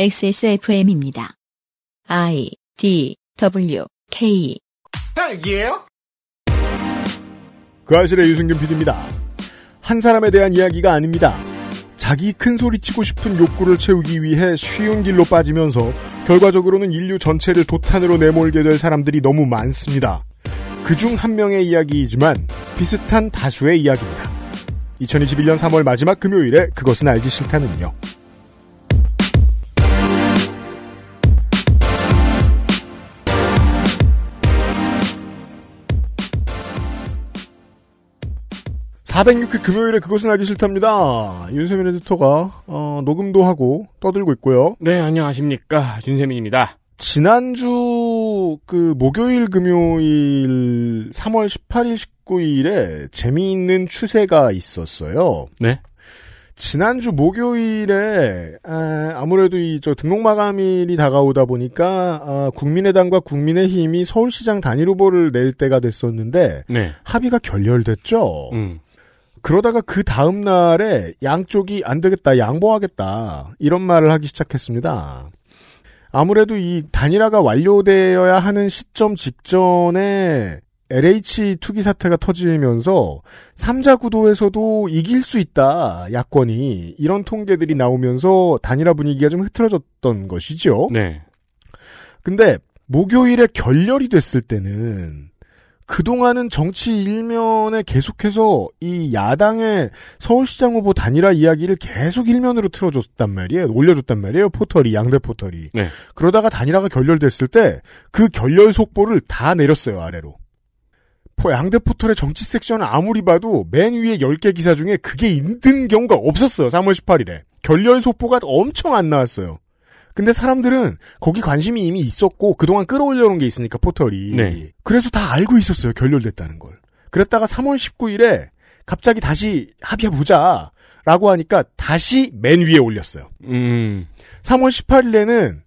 XSFM입니다. I D W K 딸기예요? 그 아실의 유승균 PD입니다. 한 사람에 대한 이야기가 아닙니다. 자기 큰 소리 치고 싶은 욕구를 채우기 위해 쉬운 길로 빠지면서 결과적으로는 인류 전체를 도탄으로 내몰게 될 사람들이 너무 많습니다. 그중 한 명의 이야기이지만 비슷한 다수의 이야기입니다. 2021년 3월 마지막 금요일에 그것은 알기 싫다는요. (406회) 금요일에 그것은 알기 싫답니다 윤세민 에디터가 어, 녹음도 하고 떠들고 있고요 네, 안녕하십니까. 윤세민입니다. 지난주 그 목요일 금요일 3월 18일 19일에 재미있는 추세가 있었어요. 네. 지난주 목요일에 아, 아무래도 이 저 등록 마감일이 다가오다 보니까 아, 국민의당과 국민의힘이 서울시장 단일 후보를 낼 때가 됐었는데 네. 합의가 결렬됐죠. 음. 그러다가 그 다음 날에 양쪽이 안 되겠다, 양보하겠다, 이런 말을 하기 시작했습니다. 아무래도 이 단일화가 완료되어야 하는 시점 직전에 LH 투기 사태가 터지면서 3자 구도에서도 이길 수 있다, 야권이. 이런 통계들이 나오면서 단일화 분위기가 좀 흐트러졌던 것이죠. 네. 근데 목요일에 결렬이 됐을 때는 그동안은 정치 일면에 계속해서 이 야당의 서울시장 후보 단일화 이야기를 계속 일면으로 틀어줬단 말이에요. 올려줬단 말이에요. 포털이, 양대 포털이. 네. 그러다가 단일화가 결렬됐을 때 그 결렬 속보를 다 내렸어요, 아래로. 포- 양대 포털의 정치 섹션을 아무리 봐도 맨 위에 10개 기사 중에 그게 있는 경우가 없었어요. 3월 18일에. 결렬 속보가 엄청 안 나왔어요. 근데 사람들은 거기 관심이 이미 있었고 그동안 끌어올려 놓은 게 있으니까 포털이. 네. 그래서 다 알고 있었어요. 결렬됐다는 걸. 그랬다가 3월 19일에 갑자기 다시 합의해 보자. 라고 하니까 다시 맨 위에 올렸어요. 음. 3월 18일에는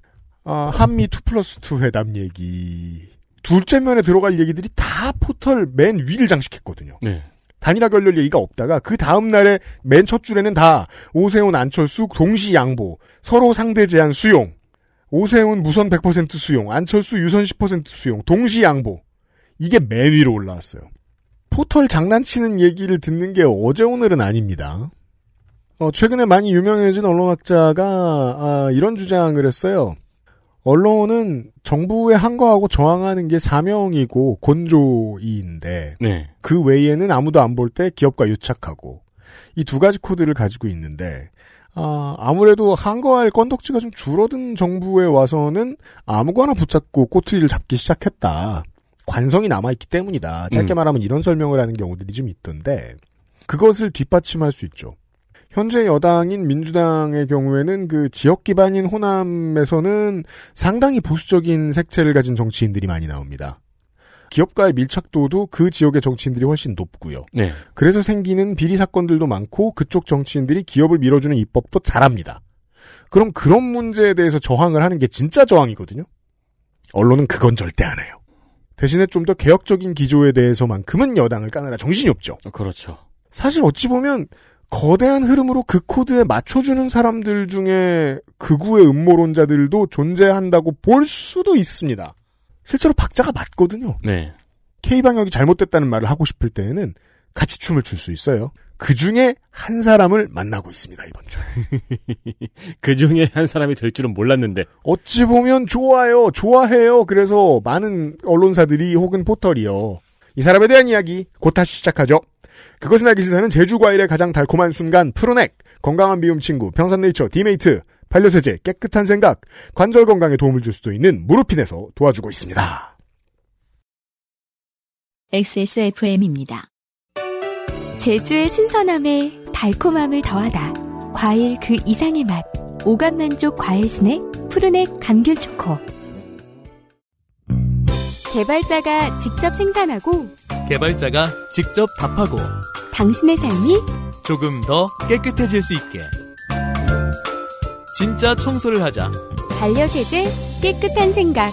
아, 한미 2 플러스 2 회담 얘기 둘째 면에 들어갈 얘기들이 다 포털 맨 위를 장식했거든요. 네. 단일화 결렬 얘기가 없다가 그 다음 날에 맨 첫 줄에는 다 오세훈 안철수 동시 양보 서로 상대 제한 수용 오세훈 무선 100% 수용 안철수 유선 10% 수용 동시 양보 이게 맨 위로 올라왔어요. 포털 장난치는 얘기를 듣는 게 어제 오늘은 아닙니다. 어, 최근에 많이 유명해진 언론학자가 아, 이런 주장을 했어요. 언론은 정부에 항거하고 저항하는 게 사명이고 곤조이인데 네. 그 외에는 아무도 안 볼 때 기업과 유착하고 이 두 가지 코드를 가지고 있는데 아, 아무래도 항거할 건덕지가 좀 줄어든 정부에 와서는 아무거나 붙잡고 꼬투리를 잡기 시작했다. 관성이 남아있기 때문이다. 짧게 음. 말하면 이런 설명을 하는 경우들이 좀 있던데 그것을 뒷받침할 수 있죠. 현재 여당인 민주당의 경우에는 그 지역 기반인 호남에서는 상당히 보수적인 색채를 가진 정치인들이 많이 나옵니다. 기업과의 밀착도도 그 지역의 정치인들이 훨씬 높고요. 네. 그래서 생기는 비리 사건들도 많고 그쪽 정치인들이 기업을 밀어주는 입법도 잘합니다. 그럼 그런 문제에 대해서 저항을 하는 게 진짜 저항이거든요. 언론은 그건 절대 안 해요. 대신에 좀 더 개혁적인 기조에 대해서만큼은 여당을 까느라 정신이 없죠. 어, 그렇죠. 사실 어찌 보면 거대한 흐름으로 그 코드에 맞춰주는 사람들 중에 극우의 음모론자들도 존재한다고 볼 수도 있습니다. 실제로 박자가 맞거든요. 네. K방역이 잘못됐다는 말을 하고 싶을 때에는 같이 춤을 출 수 있어요. 그 중에 한 사람을 만나고 있습니다, 이번 주. 그 중에 한 사람이 될 줄은 몰랐는데. 어찌 보면 좋아요, 좋아해요. 그래서 많은 언론사들이 혹은 포털이요. 이 사람에 대한 이야기 곧 다시 시작하죠. 그것은 알기 싫다는 제주과일의 가장 달콤한 순간 프로넥, 건강한 미움 친구, 평산네이처, 디메이트, 반려세제, 깨끗한 생각, 관절 건강에 도움을 줄 수도 있는 무릎핀에서 도와주고 있습니다. XSFM입니다. 제주의 신선함에 달콤함을 더하다. 과일 그 이상의 맛. 오감 만족 과일 스낵 푸르넥 감귤 초코. 개발자가 직접 생산하고 개발자가 직접 답하고 당신의 삶이 조금 더 깨끗해질 수 있게 진짜 청소를 하자 반려세제 깨끗한 생각.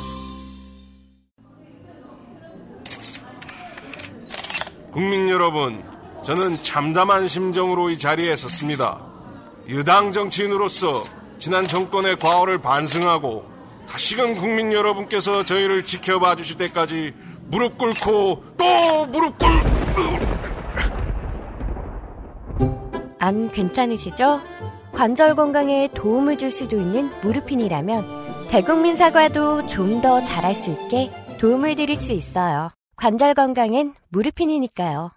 국민 여러분, 저는 참담한 심정으로 이 자리에 섰습니다. 유당 정치인으로서 지난 정권의 과오를 반성하고 다시금 국민 여러분께서 저희를 지켜봐 주실 때까지 무릎 꿇고 또 무릎 꿇 안 괜찮으시죠? 관절 건강에 도움을 줄 수도 있는 무르핀이라면 대국민 사과도 좀 더 잘할 수 있게 도움을 드릴 수 있어요. 관절 건강엔 무르핀이니까요.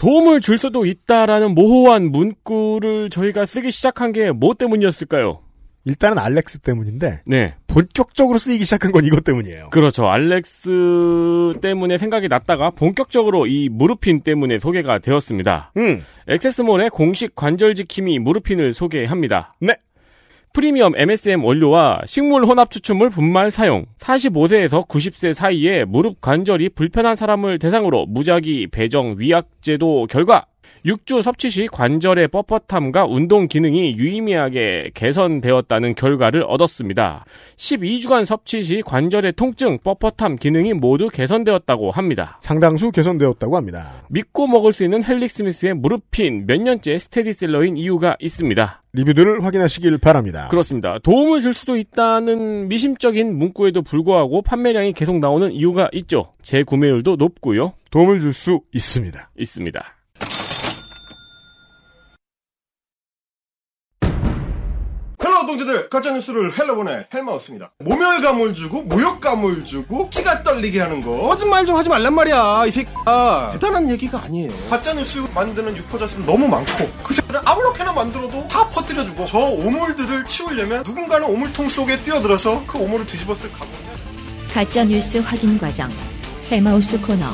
도움을 줄 수도 있다라는 모호한 문구를 저희가 쓰기 시작한 게 뭐 때문이었을까요? 일단은 알렉스 때문인데 네. 본격적으로 쓰이기 시작한 건 이것 때문이에요. 그렇죠. 알렉스 때문에 생각이 났다가 본격적으로 이 무르핀 때문에 소개가 되었습니다. 음. 액세스몰의 공식 관절 지킴이 무르핀을 소개합니다. 네. 프리미엄 MSM 원료와 식물 혼합 추출물 분말 사용, 45세에서 90세 사이에 무릎 관절이 불편한 사람을 대상으로 무작위 배정 위약 대조 결과 6주 섭취 시 관절의 뻣뻣함과 운동 기능이 유의미하게 개선되었다는 결과를 얻었습니다. 12주간 섭취 시 관절의 통증, 뻣뻣함 기능이 모두 개선되었다고 합니다. 상당수 개선되었다고 합니다. 믿고 먹을 수 있는 헬릭스미스의 무릎핀 몇 년째 스테디셀러인 이유가 있습니다. 리뷰들을 확인하시길 바랍니다. 그렇습니다. 도움을 줄 수도 있다는 미심적인 문구에도 불구하고 판매량이 계속 나오는 이유가 있죠. 재구매율도 높고요. 도움을 줄 수 있습니다. 있습니다. 동지들 가짜뉴스를 헬로보내 헬마우스입니다 모멸감을 주고 모욕감을 주고 치가 떨리게 하는 거 거짓말 좀 하지 말란 말이야 이 새끼야 대단한 얘기가 아니에요 가짜뉴스 만드는 유포자수는 너무 많고 그 새끼를 아무렇게나 만들어도 다 퍼뜨려주고 저 오물들을 치우려면 누군가는 오물통 속에 뛰어들어서 그 오물을 뒤집었을 각오를 해야 가짜 뉴스 확인 과정. 헬마우스 코너.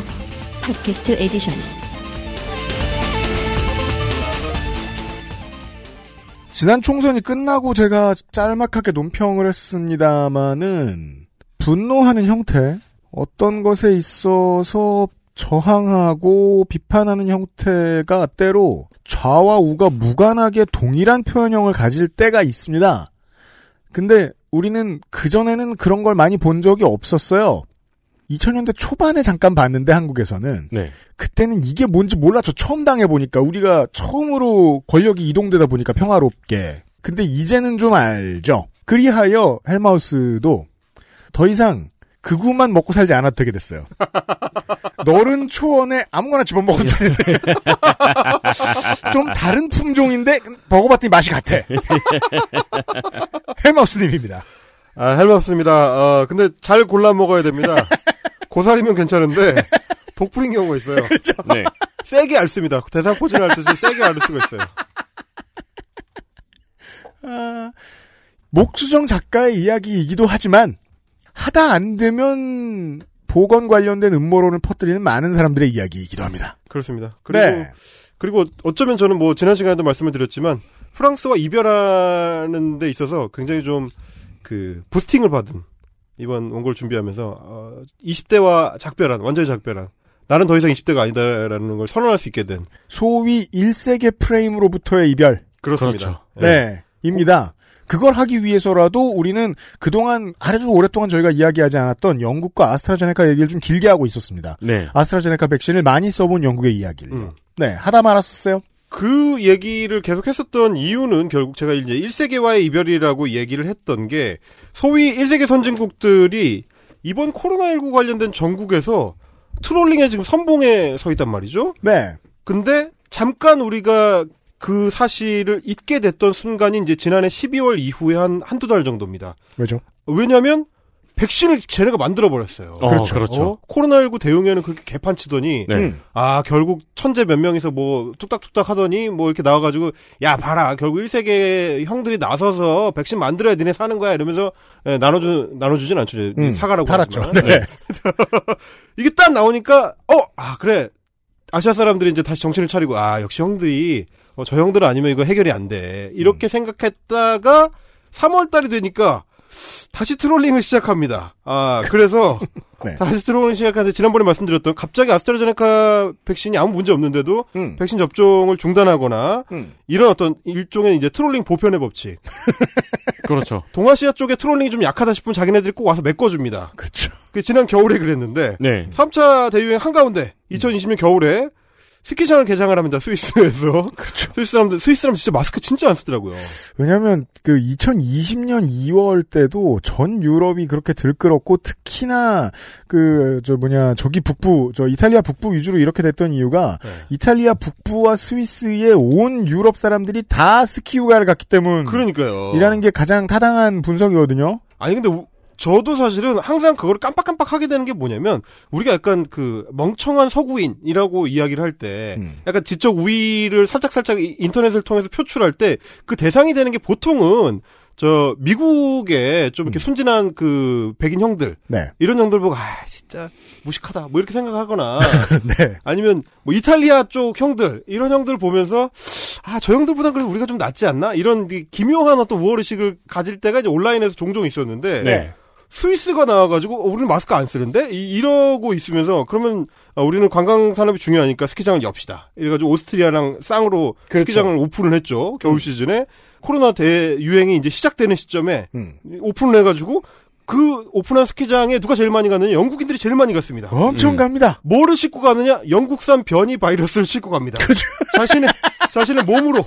팟캐스트 에디션. 지난 총선이 끝나고 제가 짤막하게 논평을 했습니다마는 분노하는 형태, 어떤 것에 있어서 저항하고 비판하는 형태가 때로 좌와 우가 무관하게 동일한 표현형을 가질 때가 있습니다. 근데 우리는 그전에는 그런 걸 많이 본 적이 없었어요. 2000년대 초반에 잠깐 봤는데 한국에서는 네. 그때는 이게 뭔지 몰랐죠. 처음 당해 보니까. 우리가 처음으로 권력이 이동되다 보니까 평화롭게. 근데 이제는 좀 알죠. 그리하여 헬마우스도 더 이상 극우만 먹고 살지 않아도 되게 됐어요. 너른 초원에 아무거나 집어먹어도 되는데. 좀 다른 품종인데 먹어봤더니 맛이 같아. 헬마우스님입니다. 아, 헬마우스입니다. 어, 근데 잘 골라 먹어야 됩니다. 고사리면 괜찮은데, 독풀인 경우가 있어요. 네. 세게 앓습니다. 대상 포진을 앓듯이 세게 앓을 수가 있어요. 아, 목수정 작가의 이야기이기도 하지만 하다 안 되면 보건 관련된 음모론을 퍼뜨리는 많은 사람들의 이야기이기도 합니다. 그렇습니다. 그리고, 네. 그리고 어쩌면 저는 뭐, 지난 시간에도 말씀을 드렸지만, 프랑스와 이별하는 데 있어서 굉장히 좀, 그, 부스팅을 받은, 이번 원고를 준비하면서, 어, 20대와 작별한, 완전히 작별한, 나는 더 이상 20대가 아니다라는 걸 선언할 수 있게 된, 소위 1세계 프레임으로부터의 이별. 그렇습니다. 그렇죠. 네. 입니다. 그걸 하기 위해서라도 우리는 그동안 아주 오랫동안 저희가 이야기하지 않았던 영국과 아스트라제네카 얘기를 좀 길게 하고 있었습니다. 네. 아스트라제네카 백신을 많이 써본 영국의 이야기를. 음. 네. 하다 말았었어요. 그 얘기를 계속 했었던 이유는 결국 제가 이제 1세계와의 이별이라고 얘기를 했던 게 소위 1세계 선진국들이 이번 코로나19 관련된 전국에서 트롤링에 지금 선봉에 서 있단 말이죠. 네. 근데 잠깐 우리가 그 사실을 잊게 됐던 순간이 이제 지난해 12월 이후에 한 한두 달 정도입니다. 왜죠? 왜냐면 백신을 쟤네가 만들어 버렸어요. 어, 그렇죠. 그렇죠. 코로나19 대응에는 그렇게 개판치더니 네. 음. 아, 결국 천재 몇 명이서 뭐 뚝딱뚝딱 하더니 뭐 이렇게 나와가지고 야, 봐라. 결국 1세계 형들이 나서서 백신 만들어야 니네 사는 거야. 이러면서 예, 나눠주, 나눠주진 않죠. 음, 사가라고. 팔았죠. 네. 이게 딱 나오니까 어, 아, 그래. 아시아 사람들이 이제 다시 정신을 차리고 아, 역시 형들이 어, 저 형들 아니면 이거 해결이 안 돼. 음. 이렇게 생각했다가 3월 달이 되니까 다시 trolling을 시작합니다. 아, 그래서 네. 다시 trolling을 시작하는데 지난번에 말씀드렸던 갑자기 아스트라제네카 백신이 아무 문제 없는데도 음. 백신 접종을 중단하거나 음. 이런 어떤 일종의 이제 trolling 보편의 법칙. 그렇죠. 동아시아 쪽에 trolling이 좀 약하다 싶으면 자기네들이 꼭 와서 메꿔줍니다. 그렇죠. 그 지난 겨울에 그랬는데 네. 3차 대유행 한가운데 2020년 겨울에 스키장을 개장을 합니다. 스위스에서. 그렇죠. 스위스 사람들 스위스 사람 진짜 마스크 진짜 안 쓰더라고요. 왜냐하면 그 2020년 2월 때도 전 유럽이 그렇게 들끓었고 특히나 그 저 뭐냐 저기 북부 저 이탈리아 북부 위주로 이렇게 됐던 이유가 네. 이탈리아 북부와 스위스의 온 유럽 사람들이 다 스키 휴가를 갔기 때문 그러니까요. 이라는 게 가장 타당한 분석이거든요. 아니 근데 우- 저도 사실은 항상 그걸 깜빡깜빡 하게 되는 게 뭐냐면 우리가 약간 그 멍청한 서구인이라고 이야기를 할때 음. 약간 지적 우위를 살짝 살짝 이- 인터넷을 통해서 표출할 때 그 대상이 되는 게 보통은 저 미국의 좀 이렇게 순진한 그 백인 형들 네. 이런 형들 보고 아 진짜 무식하다 뭐 이렇게 생각하거나 네. 아니면 뭐 이탈리아 쪽 형들 이런 형들 보면서 아 저 형들보다 그래도 우리가 좀 낫지 않나 이런 그 기묘한 어떤 우월 의식을 가질 때가 이제 온라인에서 종종 있었는데 네. 스위스가 나와가지고 어, 우리는 마스크 안 쓰는데 이, 러고 있으면서 그러면 아, 우리는 관광 산업이 중요하니까 스키장을 엽시다. 이래가지고 오스트리아랑 쌍으로 그렇죠. 스키장을 오픈을 했죠 겨울 시즌에 코로나 대유행이 이제 시작되는 시점에 음. 오픈을 해가지고 그 오픈한 스키장에 누가 제일 많이 갔느냐 영국인들이 제일 많이 갔습니다. 엄청 음. 갑니다. 뭐를 싣고 가느냐? 영국산 변이 바이러스를 싣고 갑니다. 그렇죠. 자신의 자신의 몸으로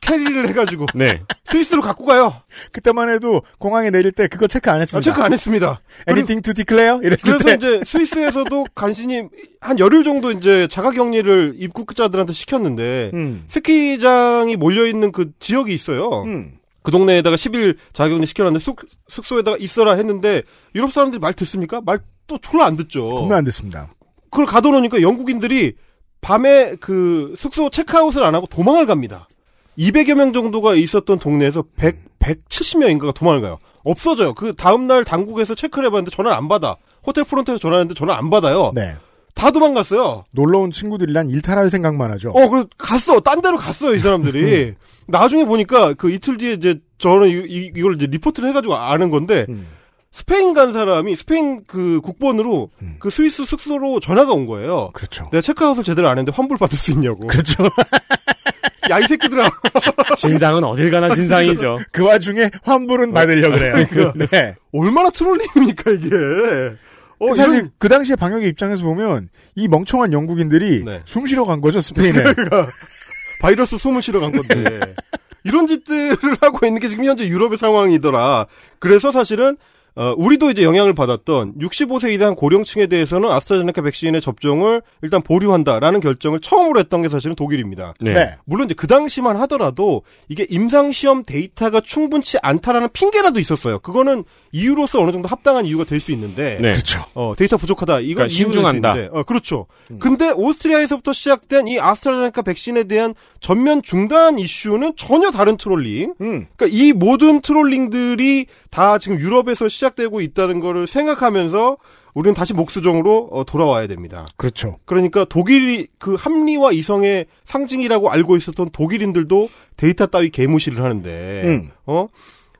캐리를 해가지고 네. 스위스로 갖고 가요. 그때만 해도 공항에 내릴 때 그거 체크 안 아, 했습니다. 체크 안 했습니다. Anything to declare? 이랬을 그래서 때. 이제 스위스에서도 간신히 한 열흘 정도 이제 자가격리를 입국자들한테 시켰는데 음. 스키장이 몰려 있는 그 지역이 있어요. 음. 그 동네에다가 10일 자가격리 시켜놨는데 숙, 숙소에다가 있어라 했는데 유럽 사람들이 말 듣습니까? 말 또 졸라 안 듣죠. 분명 안 됐습니다. 그걸 가둬놓으니까 영국인들이 밤에 그 숙소 체크아웃을 안 하고 도망을 갑니다. 200여 명 정도가 있었던 동네에서 100, 170명인가가 도망을 가요. 없어져요. 그 다음날 당국에서 체크를 해봤는데 전화를 안 받아. 호텔 프론트에서 전화했는데 전화를 안 받아요. 네. 다 도망갔어요. 놀러 온 친구들이란 일탈할 생각만 하죠. 어, 그래서 갔어. 딴 데로 갔어요, 이 사람들이. 나중에 보니까 그 이틀 뒤에 이제 저는 이, 이, 이걸 이제 리포트를 해가지고 아는 건데, 음. 스페인 간 사람이 스페인 그 국번으로 음. 그 스위스 숙소로 전화가 온 거예요. 그렇죠. 내가 체크아웃을 제대로 안 했는데 환불 받을 수 있냐고. 그렇죠. 야, 이 새끼들아. 진상은 어딜 가나 진상이죠. 그 와중에 환불은 받으려고 그래요. 네. 얼마나 트롤링입니까, 이게. 어, 사실 이런- 그 당시에 방역의 입장에서 보면 이 멍청한 영국인들이 네. 숨 쉬러 간 거죠 스페인에. 바이러스 숨을 쉬러 간 건데. 이런 짓들을 하고 있는 게 지금 현재 유럽의 상황이더라. 그래서 사실은 어, 우리도 이제 영향을 받았던 65세 이상 고령층에 대해서는 아스트라제네카 백신의 접종을 일단 보류한다라는 결정을 처음으로 했던 게 사실은 독일입니다. 네. 네. 물론 이제 그 당시만 하더라도 이게 임상시험 데이터가 충분치 않다라는 핑계라도 있었어요. 그거는 이유로서 어느 정도 합당한 이유가 될 수 있는데 네. 그렇죠. 어, 데이터 부족하다. 이건 그러니까 신중한다. 어, 그렇죠. 근데 오스트리아에서부터 시작된 이 아스트라제네카 백신에 대한 전면 중단 이슈는 전혀 다른 trolling. 음. 그러니까 이 모든 trolling들이 다 지금 유럽에서 시작되고 있다는 거를 생각하면서 우리는 다시 목수정으로 어, 돌아와야 됩니다. 그렇죠. 그러니까 독일이 그 합리와 이성의 상징이라고 알고 있었던 독일인들도 데이터 따위 개무시를 하는데 음. 어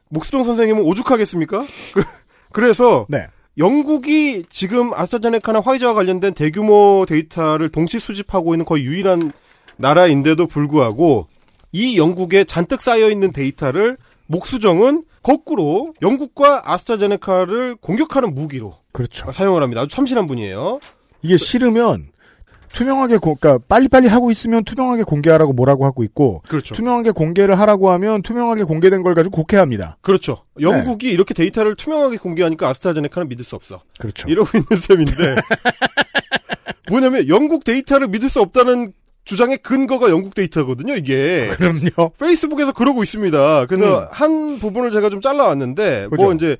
목수정 선생님은 오죽하겠습니까? 그- 그래서 네. 영국이 지금 아스트라제네카나 화이자와 관련된 대규모 데이터를 동시 수집하고 있는 거의 유일한 나라인데도 불구하고 이 영국에 잔뜩 쌓여 있는 데이터를 목수정은 거꾸로 영국과 아스트라제네카를 공격하는 무기로 그렇죠. 사용을 합니다. 아주 참신한 분이에요. 이게 싫으면 투명하게 공, 그러니까 빨리빨리 하고 있으면 투명하게 공개하라고 뭐라고 하고 있고 그렇죠. 투명하게 공개를 하라고 하면 투명하게 공개된 걸 가지고 곡해합니다. 그렇죠. 영국이 이렇게 데이터를 투명하게 공개하니까 아스트라제네카는 믿을 수 없어. 그렇죠. 이러고 있는 셈인데 뭐냐면 영국 데이터를 믿을 수 없다는 주장의 근거가 영국 데이터거든요. 이게 그럼요. 페이스북에서 그러고 있습니다. 그래서 음. 한 부분을 제가 좀 잘라왔는데 그죠. 뭐 이제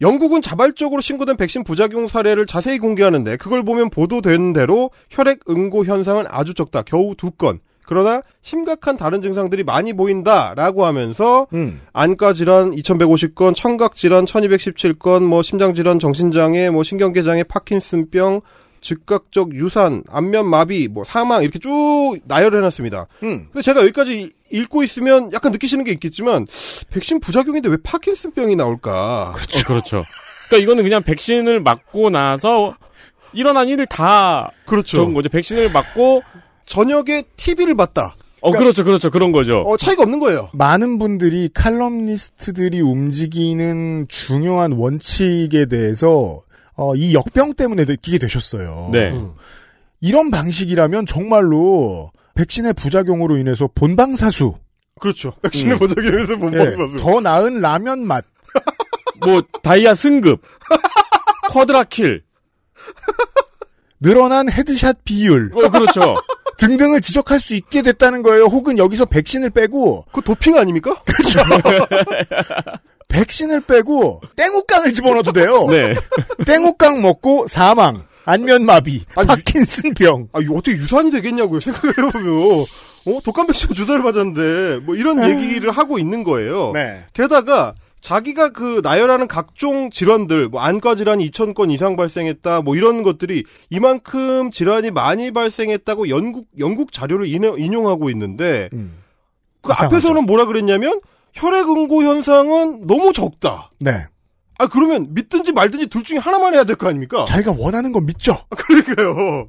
영국은 자발적으로 신고된 백신 부작용 사례를 자세히 공개하는데 그걸 보면 보도된 대로 혈액 응고 현상은 아주 적다. 겨우 두 건. 그러나 심각한 다른 증상들이 많이 보인다라고 하면서 음. 안과 질환 2150건, 청각 질환 1217건, 뭐 심장 질환, 정신장애, 뭐 신경계 장애, 파킨슨병, 즉각적 유산, 안면 마비, 뭐 사망 이렇게 쭉 나열을 해놨습니다. 음. 근데 제가 여기까지 읽고 있으면 약간 느끼시는 게 있겠지만 백신 부작용인데 왜 파킨슨병이 나올까? 그렇죠. 그렇죠. 그러니까 이거는 그냥 백신을 맞고 나서 일어난 일을 다 그렇죠. 적은 거죠. 백신을 맞고 저녁에 TV를 봤다. 어 그렇죠, 그렇죠, 그런 거죠. 어 차이가 없는 거예요. 많은 분들이 칼럼니스트들이 움직이는 중요한 원칙에 대해서 어, 이 역병 때문에 느끼게 되셨어요. 네. 음. 이런 방식이라면 정말로 백신의 부작용으로 인해서 본방사수, 그렇죠. 백신의 음. 보자기에서 예, 본방사수. 더 나은 라면 맛, 뭐 다이아 승급, quadra kill, 늘어난 headshot 비율 어, 그렇죠. 등등을 지적할 수 있게 됐다는 거예요. 혹은 여기서 백신을 빼고 그 도핑 아닙니까? 백신을 빼고 땡옥강을 집어넣어도 돼요. 네. 땡옥강 먹고 사망, 안면마비, 아니, 파킨슨병. 아, 어떻게 유산이 되겠냐고요, 생각해보면. 어, 독감 백신 주사를 맞았는데, 뭐 이런 얘기를 하고 있는 거예요. 네. 게다가, 자기가 그 나열하는 각종 질환들, 뭐 안과 질환이 2천 건 이상 발생했다, 뭐 이런 것들이 이만큼 질환이 많이 발생했다고 영국 영국 자료를 인용- 인용하고 있는데 음, 그 이상하죠. 앞에서는 뭐라 그랬냐면 혈액 응고 현상은 너무 적다. 네. 아 그러면 믿든지 말든지 둘 중에 하나만 해야 될 거 아닙니까? 자기가 원하는 건 믿죠. 그러니까요.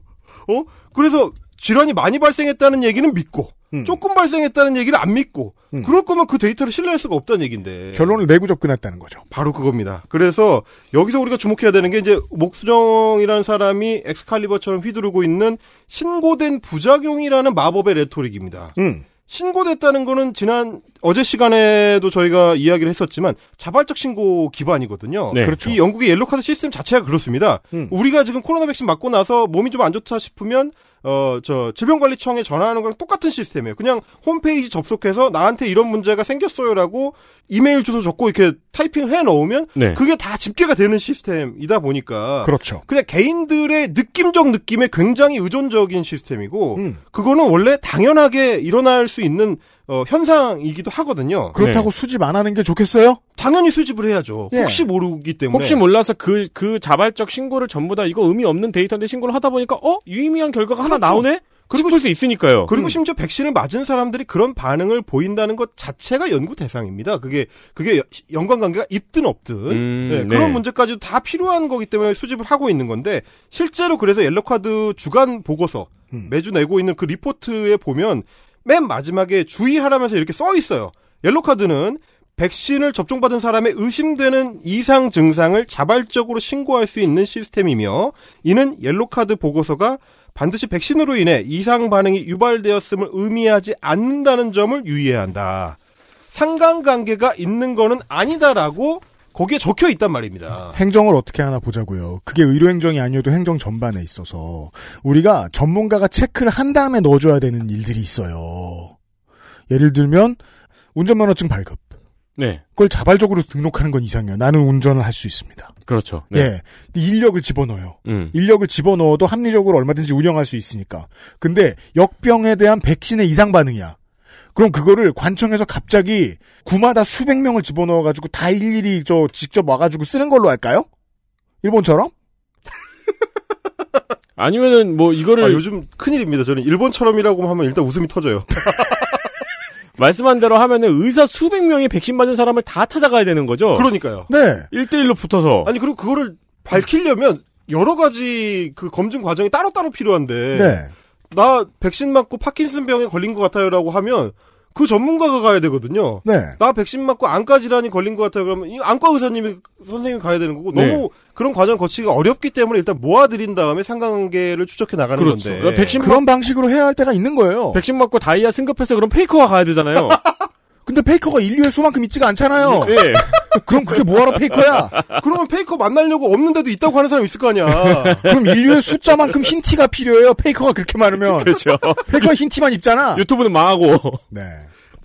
어? 그래서 질환이 많이 발생했다는 얘기는 믿고 음. 조금 발생했다는 얘기를 안 믿고 음. 그럴 거면 그 데이터를 신뢰할 수가 없다는 얘기인데 결론을 내고 접근했다는 거죠. 바로 그겁니다. 그래서 여기서 우리가 주목해야 되는 게 이제 목수정이라는 사람이 엑스칼리버처럼 휘두르고 있는 신고된 부작용이라는 마법의 레토릭입니다. 음. 신고됐다는 거는 지난 어제 시간에도 저희가 이야기를 했었지만 자발적 신고 기반이거든요. 네. 그렇죠. 이 영국의 옐로카드 시스템 자체가 그렇습니다. 음. 우리가 지금 코로나 백신 맞고 나서 몸이 좀 안 좋다 싶으면 어 저 질병관리청에 전화하는 거랑 똑같은 시스템이에요. 그냥 홈페이지 접속해서 나한테 이런 문제가 생겼어요라고 이메일 주소 적고 이렇게 타이핑을 해 넣으면 네. 그게 다 집계가 되는 시스템이다 보니까 그렇죠. 그냥 개인들의 느낌적 느낌에 굉장히 의존적인 시스템이고 음. 그거는 원래 당연하게 일어날 수 있는 어, 현상이기도 하거든요. 그렇다고 수집 안 하는 게 좋겠어요? 당연히 수집을 해야죠. 예. 혹시 모르기 때문에. 혹시 몰라서 그, 그 자발적 신고를 전부 다 이거 의미 없는 데이터인데 신고를 하다 보니까, 어? 유의미한 결과가 하나 그렇죠. 나오네? 그리고 수 있으니까요. 그리고 음. 심지어 백신을 맞은 사람들이 그런 반응을 보인다는 것 자체가 연구 대상입니다. 그게 그게 여- 연관 관계가 있든 없든 음, 네, 네. 그런 문제까지도 다 필요한 거기 때문에 수집을 하고 있는 건데 실제로 그래서 옐로카드 주간 보고서 음. 매주 내고 있는 그 리포트에 보면 맨 마지막에 주의하라면서 이렇게 써 있어요. 옐로 카드는 백신을 접종받은 사람의 의심되는 이상 증상을 자발적으로 신고할 수 있는 시스템이며 이는 옐로카드 보고서가 반드시 백신으로 인해 이상 반응이 유발되었음을 의미하지 않는다는 점을 유의해야 한다. 상관관계가 있는 거는 아니다라고 거기에 적혀 있단 말입니다. 행정을 어떻게 하나 보자고요. 그게 의료행정이 아니어도 행정 전반에 있어서 우리가 전문가가 체크를 한 다음에 넣어줘야 되는 일들이 있어요. 예를 들면 운전면허증 발급. 네. 그걸 자발적으로 등록하는 건 이상해요. 나는 운전을 할 수 있습니다. 그렇죠. 네. 예. 인력을 집어넣어요. 음. 인력을 집어넣어도 합리적으로 얼마든지 운영할 수 있으니까. 근데 역병에 대한 백신의 이상 반응이야. 그럼 그거를 관청에서 갑자기 구마다 수백 명을 집어넣어가지고 다 일일이 저 직접 와가지고 쓰는 걸로 할까요? 일본처럼? 아니면은 뭐 이거를 아, 요즘 큰일입니다. 저는 일본처럼이라고 하면 일단 웃음이 터져요. 말씀한 대로 하면은 의사 수백 명이 백신 맞은 사람을 다 찾아가야 되는 거죠. 그러니까요. 네. 1대1로 붙어서. 아니 그리고 그거를 밝히려면 여러 가지 그 검증 과정이 따로따로 필요한데 네. 나 백신 맞고 파킨슨병에 걸린 것 같아요라고 하면 그 전문가가 가야 되거든요. 네. 나 백신 맞고 안과 질환이 걸린 것 같아요. 그러면 이 안과 의사님이 선생님이 가야 되는 거고 네. 너무 그런 과정 거치기가 어렵기 때문에 일단 모아드린 다음에 상관관계를 추적해 나가는 그렇죠. 건데. 백신 그런 방식으로 해야 할 때가 있는 거예요. 백신 맞고 다이아 승급해서 그럼 페이커가 가야 되잖아요. 근데 페이커가 인류의 수만큼 있지가 않잖아요. 네. 그럼 그게 뭐하러 페이커야? 그러면 페이커 만나려고 없는데도 있다고 하는 사람 있을 거 아니야. 그럼 인류의 숫자만큼 흰 티가 필요해요. 페이커가 그렇게 많으면. 그렇죠. 페이커가 흰 티만 입잖아. 유튜브는 망하고. 네.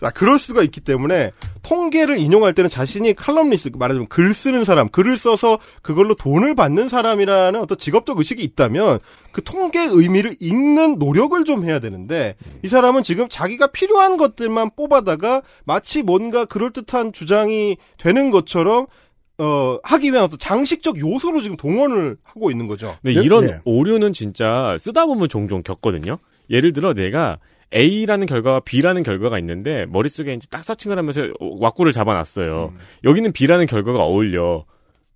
자, 그럴 수가 있기 때문에 통계를 인용할 때는 자신이 칼럼니스트, 말하자면 글 쓰는 사람, 글을 써서 그걸로 돈을 받는 사람이라는 어떤 직업적 의식이 있다면 그 통계의 의미를 읽는 노력을 좀 해야 되는데 이 사람은 지금 자기가 필요한 것들만 뽑아다가 마치 뭔가 그럴듯한 주장이 되는 것처럼 어, 하기 위한 어떤 장식적 요소로 지금 동원을 하고 있는 거죠. 예, 이런 예. 오류는 진짜 쓰다 보면 종종 겪거든요. 예를 들어 내가 A라는 결과와 B라는 결과가 있는데 머릿속에 이제 딱 서칭을 하면서 왁구를 잡아놨어요. 여기는 B라는 결과가 어울려.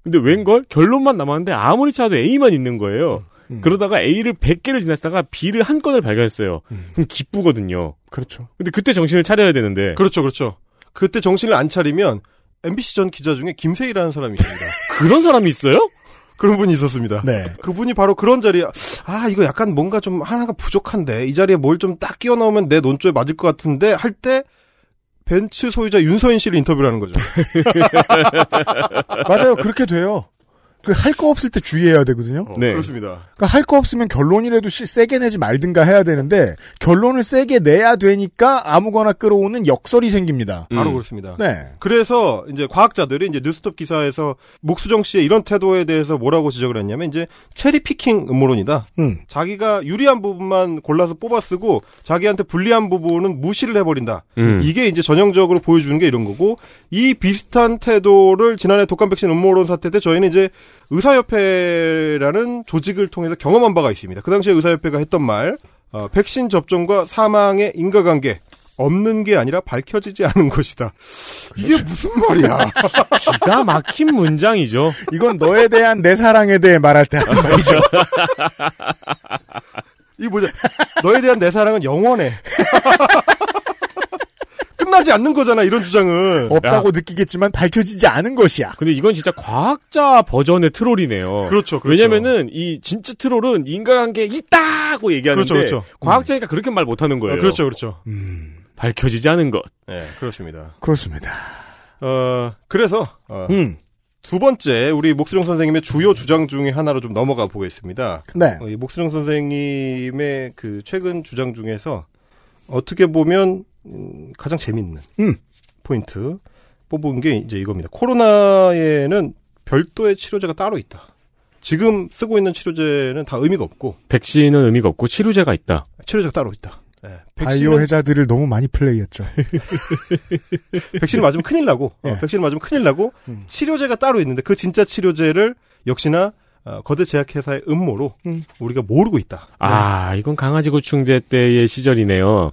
근데 웬걸 결론만 남았는데 아무리 찾아도 A만 있는 거예요. 음. 그러다가 A를 100개를 지나다가 B를 한 건을 발견했어요. 그럼 기쁘거든요. 그렇죠. 근데 그때 정신을 차려야 되는데 그렇죠, 그렇죠. 그때 정신을 안 차리면 MBC 전 기자 중에 김세희라는 사람이 있습니다. 그런 사람이 있어요? 그런 분이 있었습니다. 네. 그분이 바로 그런 자리에 아 이거 약간 뭔가 좀 하나가 부족한데 이 자리에 뭘 좀 딱 끼워 넣으면 내 논조에 맞을 것 같은데 할 때 벤츠 소유자 윤서인 씨를 인터뷰를 하는 거죠. 맞아요. 그렇게 돼요. 그 할 거 없을 때 주의해야 되거든요. 어, 네. 그렇습니다. 그러니까 할 거 없으면 결론이라도 시- 세게 내지 말든가 해야 되는데 결론을 세게 내야 되니까 아무거나 끌어오는 역설이 생깁니다. 바로 음. 그렇습니다. 네. 그래서 이제 과학자들이 이제 뉴스톱 기사에서 목수정 씨의 이런 태도에 대해서 뭐라고 지적을 했냐면 이제 체리 피킹 음모론이다. 음. 자기가 유리한 부분만 골라서 뽑아 쓰고 자기한테 불리한 부분은 무시를 해버린다. 음. 이게 이제 전형적으로 보여주는 게 이런 거고 이 비슷한 태도를 지난해 독감 백신 음모론 사태 때 저희는 이제 의사협회라는 조직을 통해서 경험한 바가 있습니다. 그 당시에 의사협회가 했던 말, 어, 백신 접종과 사망의 인과관계 없는 게 아니라 밝혀지지 않은 것이다. 이게 무슨 말이야? 기가 막힌 문장이죠. 이건 너에 대한 내 사랑에 대해 말할 때 하는 말이죠. 이 뭐냐? 너에 대한 내 사랑은 영원해. 끝나지 않는 거잖아. 이런 주장은. 없다고 느끼겠지만 밝혀지지 않은 것이야. 근데 이건 진짜 과학자 버전의 트롤이네요. 그렇죠. 그렇죠. 왜냐면은 이 진짜 트롤은 인간관계 있다고 얘기하는데 그렇죠, 그렇죠. 과학자니까 그렇게 말 못하는 거예요. 어, 그렇죠, 그렇죠. 밝혀지지 않은 것. 네, 그렇습니다. 그렇습니다. 어, 그래서 어, 음. 두 번째 우리 목수령 선생님의 주요 주장 중에 하나로 좀 넘어가 보겠습니다. 네. 어, 이 목수령 선생님의 그 최근 주장 중에서 어떻게 보면 음, 가장 재밌는 음. 포인트 뽑은 게 이제 이겁니다. 코로나에는 별도의 치료제가 따로 있다. 지금 쓰고 있는 치료제는 다 의미가 없고 백신은 의미가 없고 치료제가 있다. 치료제가 따로 있다. 네. 바이오 백신은, 해자들을 너무 많이 플레이했죠. 백신을 맞으면 큰일 나고 어, 예. 백신을 맞으면 큰일 나고 음. 치료제가 따로 있는데 그 진짜 치료제를 역시나 어, 거대 제약회사의 음모로 음. 우리가 모르고 있다. 아, 이건 강아지 구충제 때의 시절이네요.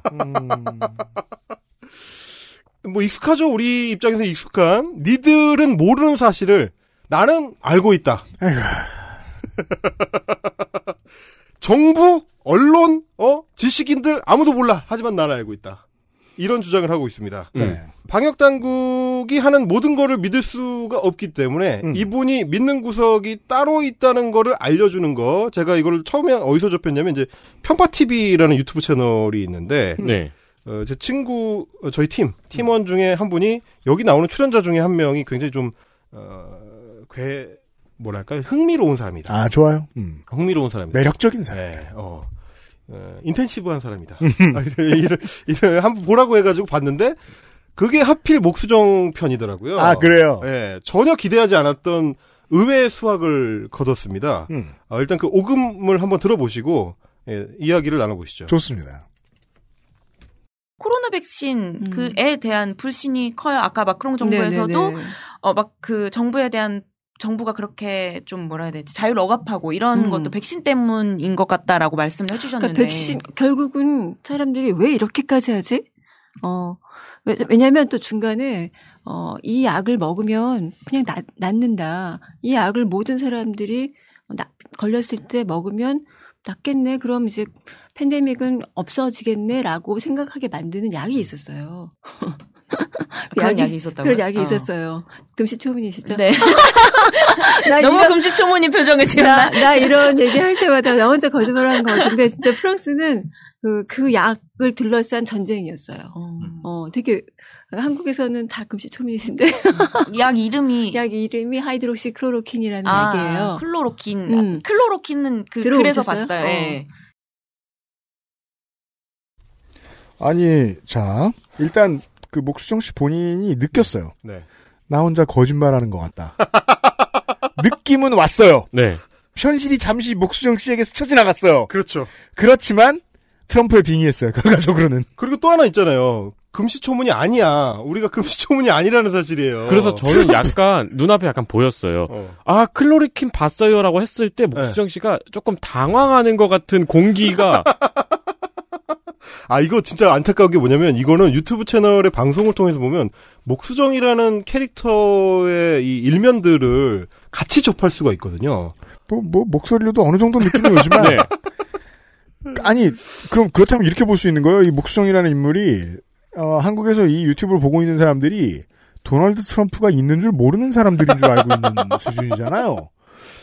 뭐 익숙하죠. 우리 입장에서 익숙한 니들은 모르는 사실을 나는 알고 있다. 정부, 언론, 어 지식인들 아무도 몰라. 하지만 나는 알고 있다. 이런 주장을 하고 있습니다. 음. 방역 당국이 하는 모든 거를 믿을 수가 없기 때문에 음. 이분이 믿는 구석이 따로 있다는 거를 알려주는 거. 제가 이걸 처음에 어디서 접했냐면 이제 편파 TV라는 유튜브 채널이 있는데 네. 어, 제 친구 어, 저희 팀 팀원 중에 한 분이 여기 나오는 출연자 중에 한 명이 굉장히 좀 어, 괴 뭐랄까요 흥미로운 사람이다. 아, 좋아요. 음. 흥미로운 사람이다. 매력적인 사람. 네, 어, 어, 인텐시브한 사람이다. 아, 이런, 이런 한번 보라고 해가지고 봤는데 그게 하필 목수정 편이더라고요. 아, 그래요? 예, 전혀 기대하지 않았던 의외의 수확을 거뒀습니다. 음. 어, 일단 그 오금을 한번 들어보시고 예, 이야기를 나눠보시죠. 좋습니다. 코로나 백신 음. 그에 대한 불신이 커요. 아까 마크롱 정부에서도 네네네. 어막 그 정부에 대한 정부가 그렇게 좀 뭐라 해야 되지 자유를 억압하고 이런 음. 것도 백신 때문인 것 같다라고 말씀을 해주셨는데 그러니까 백신 결국은 사람들이 왜 이렇게까지 하지? 어 왜, 왜냐하면 또 중간에 어 이 약을 먹으면 그냥 낫, 낫는다. 이 약을 모든 사람들이 나, 걸렸을 때 먹으면 낫겠네. 그럼 이제 팬데믹은 없어지겠네라고 생각하게 만드는 약이 있었어요. 그 그런 약이 있었다고요? 그런 약이 어. 있었어요. 금시초문이시죠? 네. 나 너무 이런- 금시초문인 표정을 지금 나, 나 이런 얘기 할 때마다 나 혼자 거짓말하는 것 같은데 진짜 프랑스는 그, 그 약을 둘러싼 전쟁이었어요. 어, 되게 한국에서는 다 금시초문이신데 약 이름이 약 이름이 하이드록시클로로킨이라는 아, 약이에요. 클로로킨. 음. 클로로킨은 그? 그래서 봤어요. 예. 아니, 자, 일단 그 목수정 씨 본인이 느꼈어요. 네. 나 혼자 거짓말하는 것 같다. 느낌은 왔어요. 네. 현실이 잠시 목수정 씨에게 스쳐 지나갔어요. 그렇죠. 그렇지만 트럼프에 빙의했어요. 결과적으로는. 그리고 또 하나 있잖아요. 금시초문이 아니야. 우리가 금시초문이 아니라는 사실이에요. 그래서 저는 약간 눈앞에 약간 보였어요. 어. 아 클로리킨 봤어요라고 했을 때 네. 목수정 씨가 조금 당황하는 것 같은 공기가 아 이거 진짜 안타까운 게 뭐냐면 이거는 유튜브 채널의 방송을 통해서 보면 목수정이라는 캐릭터의 이 일면들을 같이 접할 수가 있거든요. 뭐, 뭐, 목소리로도 어느 정도 느낌이 오지만. 네. 아니, 그럼 그렇다면 이렇게 볼 수 있는 거예요. 이 목수정이라는 인물이, 어, 한국에서 이 유튜브를 보고 있는 사람들이 도널드 트럼프가 있는 줄 모르는 사람들인 줄 알고 있는 수준이잖아요.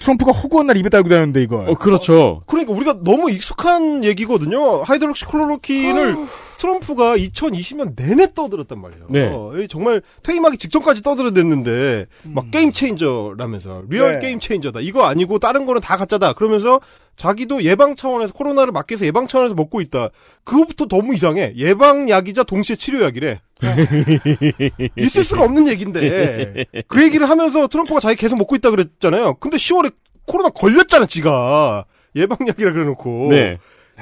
트럼프가 허구한 날 입에 달고 다녔는데 이걸. 어, 그렇죠. 그러니까 우리가 너무 익숙한 얘기거든요. 하이드록시클로로킨을 트럼프가 2020년 내내 떠들었단 말이에요. 네. 어, 이 정말 퇴임하기 직전까지 떠들어댔는데 막 game changer라면서 real 네. game changer다. 이거 아니고 다른 거는 다 가짜다. 그러면서 자기도 예방 차원에서 코로나를 막기 위해서 예방 차원에서 먹고 있다. 그것부터 너무 이상해. 예방약이자 동시에 치료약이래. 있을 수가 없는 얘기인데 그 얘기를 하면서 트럼프가 자기 계속 먹고 있다 그랬잖아요. 근데 10월에 코로나 걸렸잖아, 지가. 예방약이라 그래놓고. 네.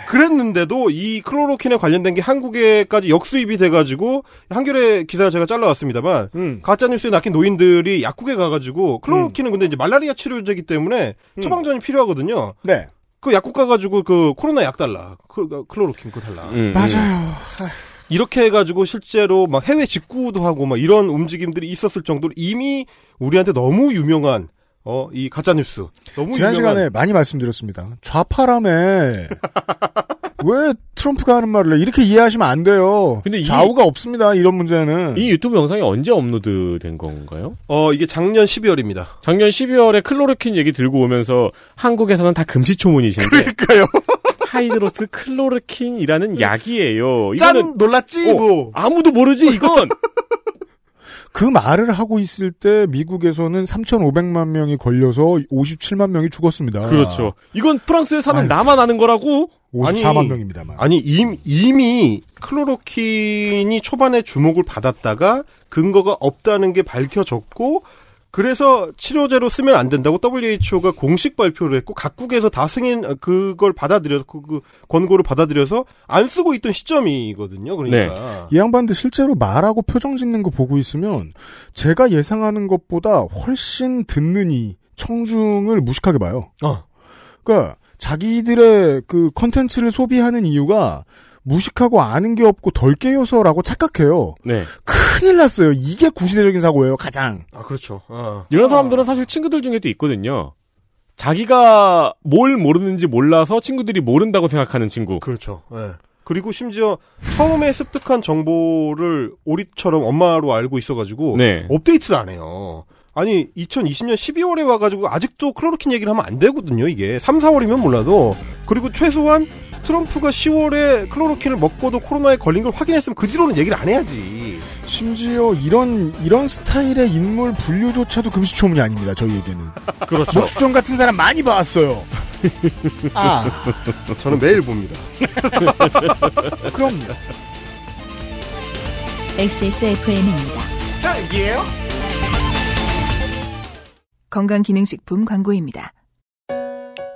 그랬는데도 이 클로로킨에 관련된 게 한국에까지 역수입이 돼가지고 한겨레 기사를 제가 잘라왔습니다만 음. 가짜 뉴스에 낚인 노인들이 약국에 가가지고 클로로킨은 근데 이제 말라리아 치료제이기 때문에 음. 처방전이 필요하거든요. 네. 그 약국 가가지고 그 코로나 약 달라. 클- 클로로킨 그거 달라. 음, 맞아요. 이렇게 해가지고 실제로 막 해외 직구도 하고 막 이런 움직임들이 있었을 정도로 이미 우리한테 너무 유명한 어 이 가짜 뉴스 너무 지난 유명한 시간에 많이 말씀드렸습니다. 좌파라며. 왜 트럼프가 하는 말을 해? 이렇게 이해하시면 안 돼요. 근데 이- 좌우가 없습니다. 이런 문제는. 이 유튜브 영상이 언제 업로드 된 건가요? 어 이게 작년 12월입니다. 작년 12월에 클로로킨 얘기 들고 오면서 한국에서는 다 금시초문이신데 그러니까요. 하이드록시 클로로킨이라는 약이에요. 짠 이거는 놀랐지 어, 뭐. 아무도 모르지 이건. 그 말을 하고 있을 때 미국에서는 3,500만 명이 걸려서 57만 명이 죽었습니다. 그렇죠. 이건 프랑스에 사는 아유. 나만 아는 거라고. 54만 아니, 명입니다만. 아니 임, 이미 클로로킨이 초반에 주목을 받았다가 근거가 없다는 게 밝혀졌고 그래서 치료제로 쓰면 안 된다고 WHO가 공식 발표를 했고 각국에서 다 승인 어, 그걸 받아들여서 그, 그 권고를 받아들여서 안 쓰고 있던 시점이거든요. 그러니까 이 양반들 실제로 말하고 표정 짓는 거 보고 있으면 제가 예상하는 것보다 훨씬 듣는 이 청중을 무식하게 봐요. 어. 그러니까 자기들의 그 컨텐츠를 소비하는 이유가 무식하고 아는 게 없고 덜 깨여서라고 착각해요. 네. 큰일 났어요. 이게 구시대적인 사고예요, 가장. 아 그렇죠. 어. 이런 사람들은 사실 친구들 중에도 있거든요. 자기가 뭘 모르는지 몰라서 친구들이 모른다고 생각하는 친구. 그렇죠. 예. 그리고 심지어 처음에 습득한 정보를 오리처럼 엄마로 알고 있어가지고 네. 업데이트를 안 해요. 아니 2020년 12월에 와가지고 아직도 클로로킨 얘기를 하면 안 되거든요. 이게 3, 4월이면 몰라도 그리고 최소한 트럼프가 10월에 클로로킨을 먹고도 코로나에 걸린 걸 확인했으면 그 뒤로는 얘기를 안 해야지. 심지어 이런 이런 스타일의 인물 분류조차도 금시초문이 아닙니다. 저희에게는. 그렇죠. 목수정 같은 사람 많이 봐왔어요. 아, 저는 매일 봅니다. 그럼 XSFM입니다. 건강기능식품 광고입니다.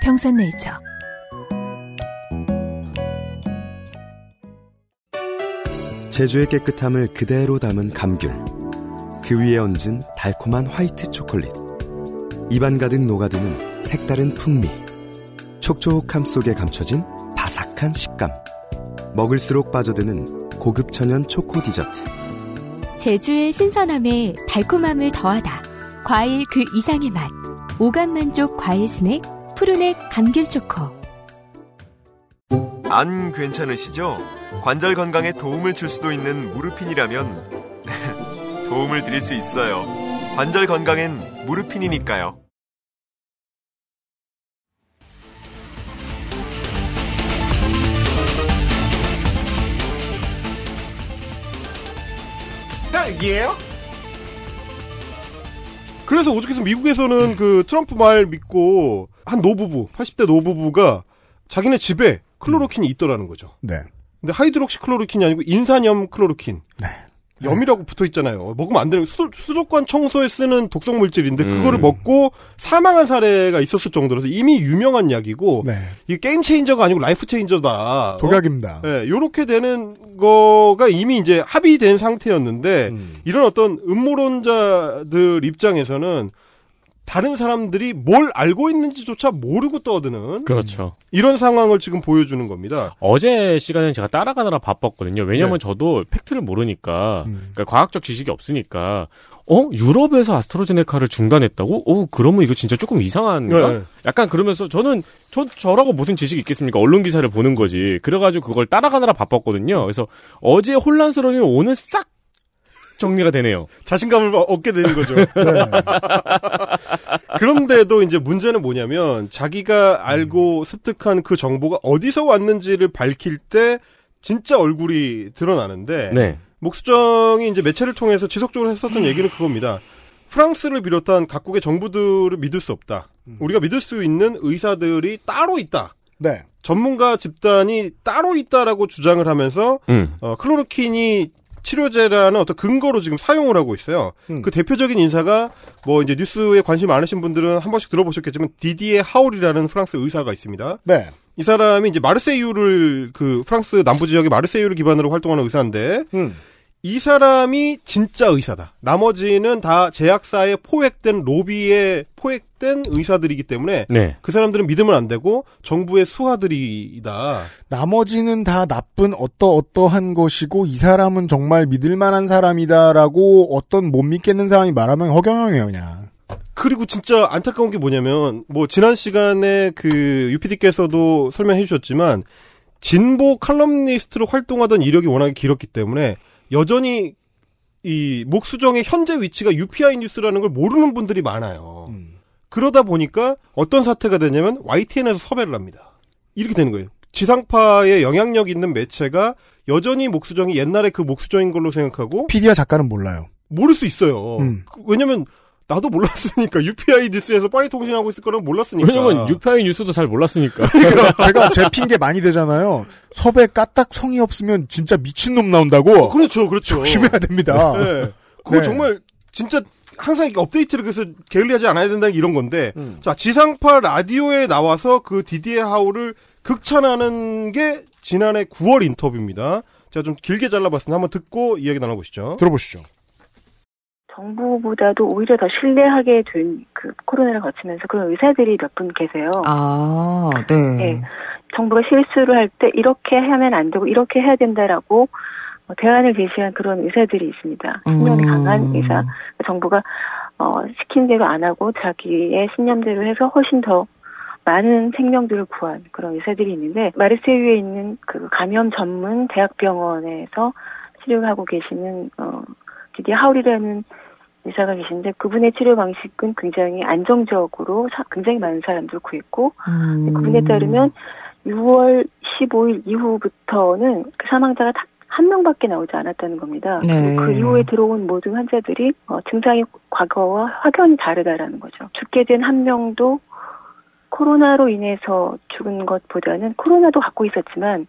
평산네이처. 제주의 깨끗함을 그대로 담은 감귤. 그 위에 얹은 달콤한 화이트 초콜릿. 입안 가득 녹아드는 색다른 풍미. 촉촉함 속에 감춰진 바삭한 식감. 먹을수록 빠져드는 고급 천연 초코 디저트. 제주의 신선함에 달콤함을 더하다. 과일 그 이상의 맛. 오감 만족 과일 스낵 푸르넥 감귤 초코. 안 괜찮으시죠? 관절 건강에 도움을 줄 수도 있는 무르핀이라면 도움을 드릴 수 있어요. 관절 건강엔 무르핀이니까요. 딸기예요? 그래서 오죽해서 미국에서는 그 트럼프 말 믿고 한 노부부, 80대 노부부가 자기네 집에 클로로킨이 있더라는 거죠. 네. 근데 하이드록시 클로로킨이 아니고 인산염 클로로킨. 네. 염이라고 붙어 있잖아요. 먹으면 안 되는 수, 수도관 청소에 쓰는 독성 물질인데 음. 그거를 먹고 사망한 사례가 있었을 정도라서 이미 유명한 약이고 네. 이게 game changer가 아니고 life changer다. 독약입니다. 어? 예, 요렇게 되는 거가 이미 이제 합의된 상태였는데 음. 이런 어떤 음모론자들 입장에서는 다른 사람들이 뭘 알고 있는지조차 모르고 떠드는 그렇죠. 이런 상황을 지금 보여주는 겁니다. 어제 시간엔 제가 따라가느라 바빴거든요. 왜냐면 네. 저도 팩트를 모르니까, 음. 그러니까 과학적 지식이 없으니까, 어? 유럽에서 아스트로제네카를 중단했다고? 어, 그러면 이거 진짜 조금 이상한가? 네. 약간 그러면서 저는, 저, 저라고 무슨 지식이 있겠습니까? 언론 기사를 보는 거지. 그래가지고 그걸 따라가느라 바빴거든요. 그래서 어제 혼란스러움이 오늘 싹 정리가 되네요. 자신감을 얻게 되는 거죠. 그런데도 이제 문제는 뭐냐면 자기가 알고 습득한 그 정보가 어디서 왔는지를 밝힐 때 진짜 얼굴이 드러나는데 네. 목수정이 이제 매체를 통해서 지속적으로 했었던 얘기는 그겁니다. 프랑스를 비롯한 각국의 정부들을 믿을 수 없다. 우리가 믿을 수 있는 의사들이 따로 있다. 네. 전문가 집단이 따로 있다라고 주장을 하면서 음. 어, 클로로킨이 치료제라는 어떤 근거로 지금 사용을 하고 있어요. 음. 그 대표적인 인사가 뭐 이제 뉴스에 관심 많으신 분들은 한 번씩 들어보셨겠지만 디디에 하울이라는 프랑스 의사가 있습니다. 네. 이 사람이 이제 마르세유를 그 프랑스 남부 지역의 마르세유를 기반으로 활동하는 의사인데 음. 이 사람이 진짜 의사다. 나머지는 다 제약사에 포획된 로비에 포획된 의사들이기 때문에 네. 그 사람들은 믿으면 안 되고 정부의 수하들이다. 나머지는 다 나쁜 어떠 어떠한 것이고 이 사람은 정말 믿을 만한 사람이다라고 어떤 못 믿겠는 사람이 말하면 허경영이에요 그냥. 그리고 진짜 안타까운 게 뭐냐면 뭐 지난 시간에 그 UPD께서도 설명해 주셨지만 진보 칼럼니스트로 활동하던 이력이 워낙에 길었기 때문에 여전히 이 목수정의 현재 위치가 UPI 뉴스라는 걸 모르는 분들이 많아요. 그러다 보니까 어떤 사태가 되냐면 YTN에서 섭외를 합니다. 이렇게 되는 거예요. 지상파에 영향력 있는 매체가 여전히 목수정이 옛날에 그 목수정인 걸로 생각하고 PD와 작가는 몰라요. 모를 수 있어요. 음. 그- 왜냐면 나도 몰랐으니까 UPI 뉴스에서 파리 통신하고 있을 거는 몰랐으니까. 왜냐면 UPI 뉴스도 잘 몰랐으니까. 그러니까 제가 제 핑계 많이 되잖아요. 섭외 까딱 성의 없으면 진짜 미친놈 나온다고. 그렇죠, 그렇죠. 조심해야 됩니다. 네. 그거 네. 정말 진짜 항상 업데이트를 그래서 게을리하지 않아야 된다는 이런 건데 음. 자 지상파 라디오에 나와서 그 디디에 하우를 극찬하는 게 지난해 9월 인터뷰입니다. 제가 좀 길게 잘라봤으니 한번 듣고 이야기 나눠보시죠. 들어보시죠. 정부보다도 오히려 더 신뢰하게 된 그 코로나를 거치면서 그런 의사들이 몇 분 계세요. 아, 네. 네. 정부가 실수를 할 때 이렇게 하면 안 되고 이렇게 해야 된다라고 어, 대안을 제시한 그런 의사들이 있습니다. 신념이 음. 강한 의사. 정부가 어, 시킨 대로 안 하고 자기의 신념대로 해서 훨씬 더 많은 생명들을 구한 그런 의사들이 있는데 마르세유에 있는 그 감염 전문 대학병원에서 치료하고 계시는 어, 디디 하울이라는 의사가 계신데 그분의 치료 방식은 굉장히 안정적으로 사- 굉장히 많은 사람들을 구했고 음. 그분에 따르면 6월 15일 이후부터는 그 사망자가 딱 한 명밖에 나오지 않았다는 겁니다. 네. 그 이후에 들어온 모든 환자들이 어, 증상이 과거와 확연히 다르다라는 거죠. 죽게 된 한 명도 코로나로 인해서 죽은 것보다는 코로나도 갖고 있었지만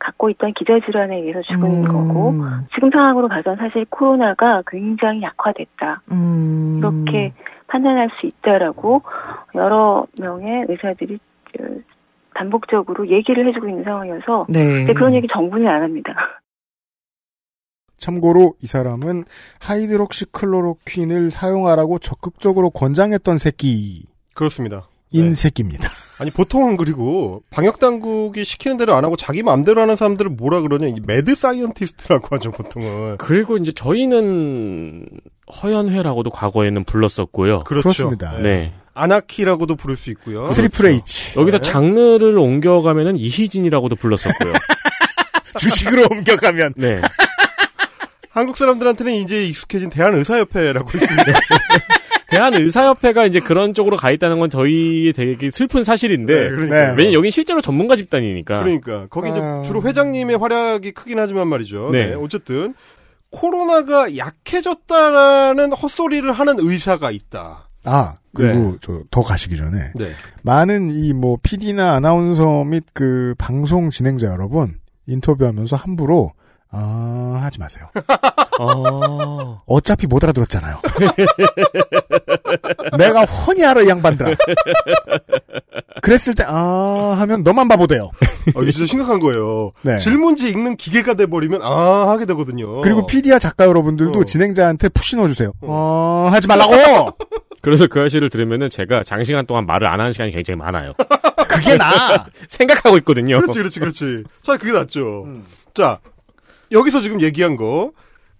갖고 있던 기저질환에 의해서 죽은 음. 거고 지금 상황으로 봐선 사실 코로나가 굉장히 약화됐다. 음. 이렇게 판단할 수 있다라고 여러 명의 의사들이 어, 반복적으로 얘기를 해주고 있는 상황이어서 네. 근데 그런 얘기 정부는 안 합니다. 참고로 이 사람은 하이드록시클로로퀸을 사용하라고 적극적으로 권장했던 새끼인 그렇습니다. 새끼입니다. 아니 보통은 그리고 방역 당국이 시키는 대로 안 하고 자기 마음대로 하는 사람들을 뭐라 그러냐 이 mad scientist라고 하죠 보통은. 그리고 이제 저희는 허연회라고도 과거에는 불렀었고요. 그렇죠. 그렇습니다. 네. 아나키라고도 부를 수 있고요. Triple H. 여기서 네. 장르를 옮겨가면은 이희진이라고도 불렀었고요. 주식으로 옮겨가면. 네. 한국 사람들한테는 이제 익숙해진 대한의사협회라고 있습니다. 대한의사협회가 이제 그런 쪽으로 가 있다는 건 저희 되게 슬픈 사실인데. 네, 그러니까요. 왜냐면 여긴 실제로 전문가 집단이니까. 그러니까 거기 이제 아. 주로 회장님의 활약이 크긴 하지만 말이죠. 네. 네, 어쨌든 코로나가 약해졌다라는 헛소리를 하는 의사가 있다. 아, 그리고 저더 가시기 전에 네. 많은 이 뭐 PD나 아나운서 및 그 방송 진행자 여러분 인터뷰하면서 함부로 아 하지 마세요. 어. 어차피 못 알아들었잖아요. 내가 훤히 알아 이 양반들아. 그랬을 때 아 하면 너만 바보 돼요. 어, 이게 진짜 심각한 거예요. 네. 질문지 읽는 기계가 돼버리면 아 하게 되거든요. 그리고 PD와 작가 여러분들도 어. 진행자한테 푸시 넣어주세요. 어, 하지 말라고! 그래서 그 아저씨를 들으면은 제가 장시간 동안 말을 안 하는 시간이 굉장히 많아요. 그게 나! 생각하고 있거든요. 그렇지, 그렇지, 그렇지. 차라리 그게 낫죠. 자, 여기서 지금 얘기한 거,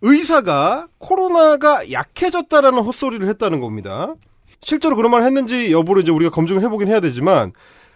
의사가 코로나가 약해졌다라는 헛소리를 했다는 겁니다. 실제로 그런 말 했는지 여부를 이제 우리가 검증을 해보긴 해야 되지만,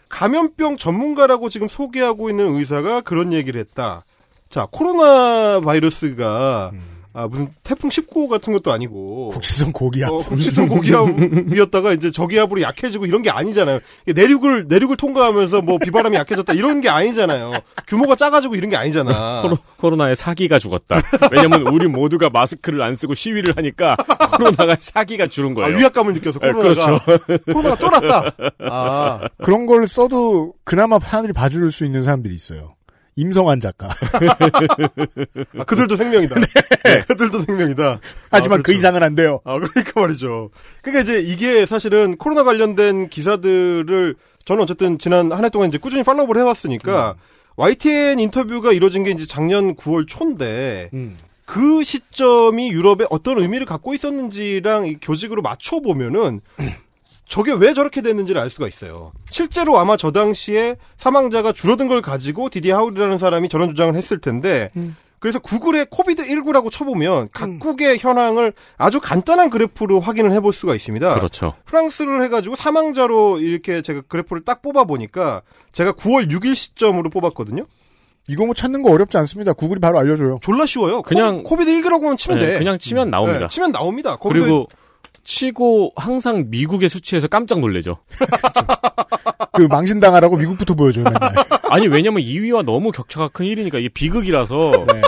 감염병 전문가라고 지금 소개하고 있는 의사가 그런 얘기를 했다. 자, 코로나 바이러스가, 아, 무슨 태풍 19호 같은 것도 아니고. 국지성 고기압. 어, 국지성 고기압이었다가 이제 저기압으로 약해지고 이런 게 아니잖아요. 내륙을, 내륙을 통과하면서 뭐 비바람이 약해졌다 이런 게 아니잖아요. 규모가 작아지고 이런 게 아니잖아. 코로, 코로나에 사기가 죽었다. 왜냐면 우리 모두가 마스크를 안 쓰고 시위를 하니까 코로나가 사기가 줄은 거예요. 아, 위압감을 느껴서 네, 코로나가. 그렇죠. 코로나가 쫄았다. 아. 그런 걸 써도 그나마 하늘이 봐줄 수 있는 사람들이 있어요. 임성환 작가. 아, 그들도 생명이다. 네. 그들도 생명이다. 하지만 아, 그 그렇죠. 이상은 안 돼요. 아, 그러니까 말이죠. 그러니까 이제 이게 사실은 코로나 관련된 기사들을 저는 어쨌든 지난 한 해 동안 이제 꾸준히 follow를 해왔으니까 YTN 인터뷰가 이루어진 게 이제 작년 9월 초인데 그 시점이 유럽에 어떤 의미를 갖고 있었는지랑 이 교직으로 맞춰 보면은 저게 왜 저렇게 됐는지를 알 수가 있어요. 실제로 아마 저 당시에 사망자가 줄어든 걸 가지고 디디에 하울이라는 사람이 저런 주장을 했을 텐데 그래서 구글에 COVID 19라고 쳐보면 각국의 현황을 아주 간단한 그래프로 확인을 해볼 수가 있습니다. 그렇죠. 프랑스를 해가지고 사망자로 이렇게 제가 그래프를 딱 뽑아 보니까 제가 9월 6일 시점으로 뽑았거든요. 이거 뭐 찾는 거 어렵지 않습니다. 구글이 바로 알려줘요. 졸라 쉬워요. 그냥- 코, 비드 19라고만 치면 네, 돼. 그냥 치면 나옵니다. 네, 치면 나옵니다. 거기서 그리고 치고 항상 미국의 수치에서 깜짝 놀래죠. 그 망신당하라고 미국부터 보여줘요, 맨날. 아니 왜냐면 2위와 너무 격차가 큰 1위니까 이게 비극이라서 네.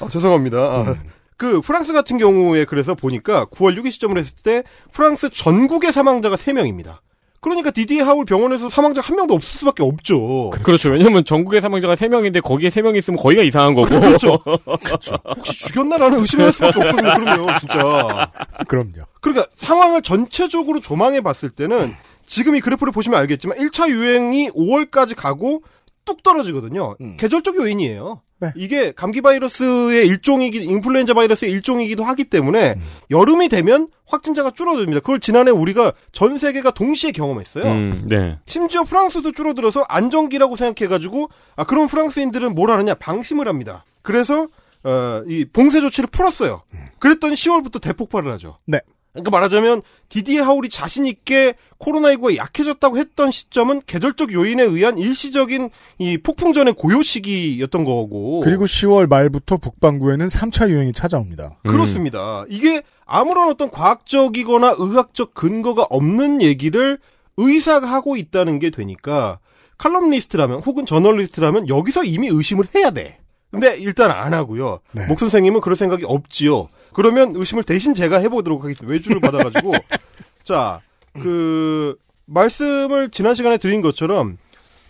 아, 죄송합니다. 아, 그 프랑스 같은 경우에 그래서 보니까 9월 6일 시점을 했을 때 프랑스 전국의 사망자가 3명입니다. 그러니까 디디 하울 병원에서 사망자 한 명도 없을 수밖에 없죠. 그렇죠. 왜냐면 전국의 사망자가 3명인데 거기에 3명이 있으면 거기가 이상한 거고. 그렇죠. 혹시 죽였나라는 의심을 할 수밖에 없거든요. 그러면 진짜. 그럼요. 그러니까 상황을 전체적으로 조망해 봤을 때는 지금 이 그래프를 보시면 알겠지만 1차 유행이 5월까지 가고 뚝 떨어지거든요. 계절적 요인이에요. 이게 감기 바이러스의 일종이기 인플루엔자 바이러스의 일종이기도 하기 때문에 여름이 되면 확진자가 줄어듭니다. 그걸 지난해 우리가 전 세계가 동시에 경험했어요. 음, 네. 심지어 프랑스도 줄어들어서 안정기라고 생각해가지고 아 그럼 프랑스인들은 뭘 하느냐 방심을 합니다. 그래서 어, 이 봉쇄 조치를 풀었어요. 그랬더니 10월부터 대폭발을 하죠. 네. 그러니까 말하자면 디디에 하울이 자신 있게 코로나19가 약해졌다고 했던 시점은 계절적 요인에 의한 일시적인 이 폭풍전의 고요 시기였던 거고. 그리고 10월 말부터 북반구에는 3차 유행이 찾아옵니다. 그렇습니다. 이게 아무런 어떤 과학적이거나 의학적 근거가 없는 얘기를 의사가 하고 있다는 게 되니까 칼럼니스트라면 혹은 저널리스트라면 여기서 이미 의심을 해야 돼. 근데 일단 안 하고요. 목 선생님은 그럴 생각이 없지요. 그러면 의심을 대신 제가 해보도록 하겠습니다. 외주를 받아가지고 자, 그 말씀을 지난 시간에 드린 것처럼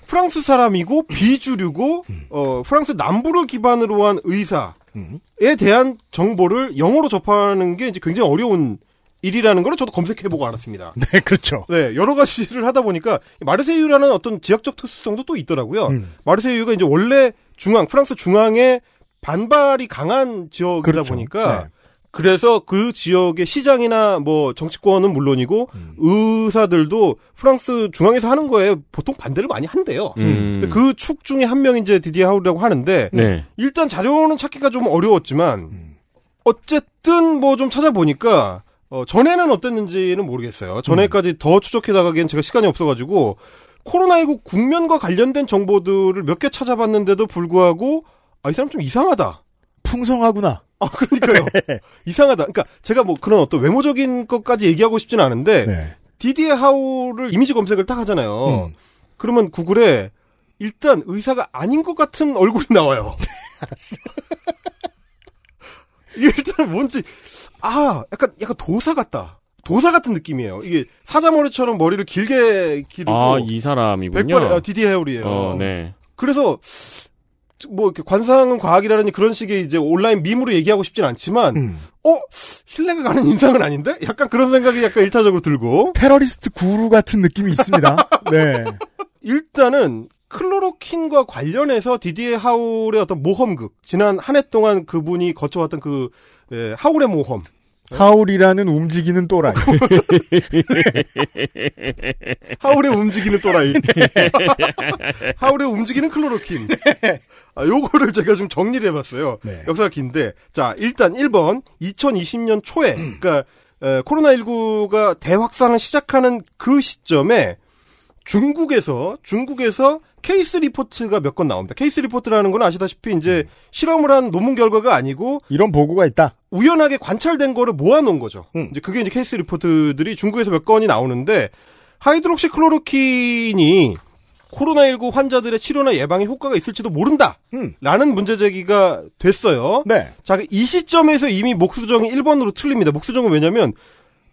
프랑스 사람이고 비주류고 어 프랑스 남부를 기반으로 한 의사에 대한 정보를 영어로 접하는 게 이제 굉장히 어려운 일이라는 걸 저도 검색해보고 알았습니다. 네, 그렇죠. 네, 여러 가지를 하다 보니까 마르세유라는 어떤 지역적 특수성도 또 있더라고요. 음. 마르세유가 이제 원래 중앙 프랑스 중앙에 반발이 강한 지역이다 그렇죠. 보니까 네. 그래서 그 지역의 시장이나 뭐 정치권은 물론이고 음. 의사들도 프랑스 중앙에서 하는 거에 보통 반대를 많이 한대요. 음. 그 축 중에 한 명이 이제 디디 하울이라고 하는데 네. 일단 자료는 찾기가 좀 어려웠지만 음. 어쨌든 뭐 좀 찾아보니까 어, 전에는 어땠는지는 모르겠어요. 전에까지 더 추적해 나가기엔 제가 시간이 없어가지고 코로나19 국면과 관련된 정보들을 몇 개 찾아봤는데도 불구하고 아, 이 사람 좀 이상하다. 풍성하구나. 아, 그러니까요. 이상하다. 그러니까 제가 뭐 그런 어떤 외모적인 것까지 얘기하고 싶지는 않은데 네. 디디에 하우를 이미지 검색을 딱 하잖아요. 그러면 구글에 일단 의사가 아닌 것 같은 얼굴이 나와요. 알았어. 이게 일단 뭔지 아 약간 약간 도사 같다. 도사 같은 느낌이에요. 이게 사자머리처럼 머리를 길게 기르고 아, 이 사람이군요. 백발의 아, 디디 헤어리예요. 어, 네. 그래서 뭐 이렇게 관상은 과학이라는 그런 식의 이제 온라인 밈으로 얘기하고 싶진 않지만 어 신뢰가 가는 인상은 아닌데 약간 그런 생각이 약간 일차적으로 들고 테러리스트 구루 같은 느낌이 있습니다. 네. 일단은 클로로킨과 관련해서 디디에 하울의 어떤 모험극 지난 한 해 동안 그분이 거쳐왔던 그 예, 하울의 모험 하울이라는 움직이는 또라이. 하울의 움직이는 또라이. 하울의 움직이는 클로로킨. 아, 요거를 제가 좀 정리를 해봤어요. 역사가 긴데. 자, 일단 1번. 2020년 초에, 그니까, 에, 코로나19가 대확산을 시작하는 그 시점에 중국에서, 중국에서 case report가 몇 건 나옵니다. case report라는 건 아시다시피 이제 실험을 한 논문 결과가 아니고 이런 보고가 있다. 우연하게 관찰된 거를 모아놓은 거죠. 이제 그게 이제 case report들이 중국에서 몇 건이 나오는데 하이드록시 클로로킨이 코로나19 환자들의 치료나 예방에 효과가 있을지도 모른다. 라는 문제 제기가 됐어요. 네. 자, 이 시점에서 이미 목수정이 1번으로 틀립니다. 목수정은 왜냐면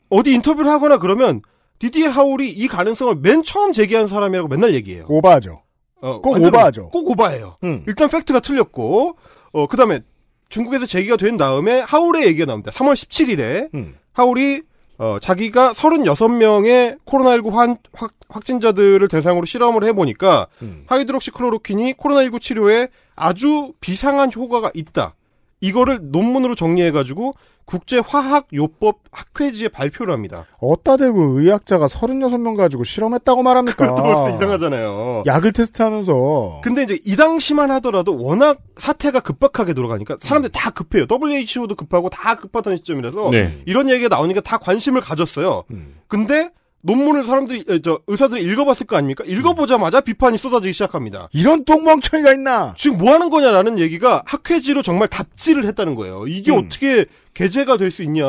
어디 인터뷰를 하거나 그러면 디디에 하울이 이 가능성을 맨 처음 제기한 사람이라고 맨날 얘기해요. 오바하죠. 어, 꼭 오바하죠. 꼭 오바예요. 음. 일단 팩트가 틀렸고, 어, 그 다음에 중국에서 제기가 된 다음에 하울의 얘기가 나옵니다. 3월 17일에 음. 하울이 어, 자기가 36명의 코로나19 환, 확, 확진자들을 대상으로 실험을 해보니까 음. 하이드록시클로로킨이 코로나19 치료에 아주 비상한 효과가 있다. 이거를 논문으로 정리해가지고 국제화학요법 학회지에 발표를 합니다. 어따 대고 의학자가 36명 가지고 실험했다고 말합니까? 그것도 벌써 이상하잖아요. 약을 테스트하면서. 근데 이제 이 당시만 하더라도 워낙 사태가 급박하게 돌아가니까 사람들이 다 급해요. WHO도 급하고 다 급하던 시점이라서 네. 이런 얘기가 나오니까 다 관심을 가졌어요. 음. 근데 논문을 사람들이 에, 저 의사들이 읽어봤을 거 아닙니까? 읽어보자마자 비판이 쏟아지기 시작합니다. 이런 똥멍청이가 있나? 지금 뭐 하는 거냐라는 얘기가 학회지로 정말 답지를 했다는 거예요. 이게 음. 어떻게 게재가 될 수 있냐.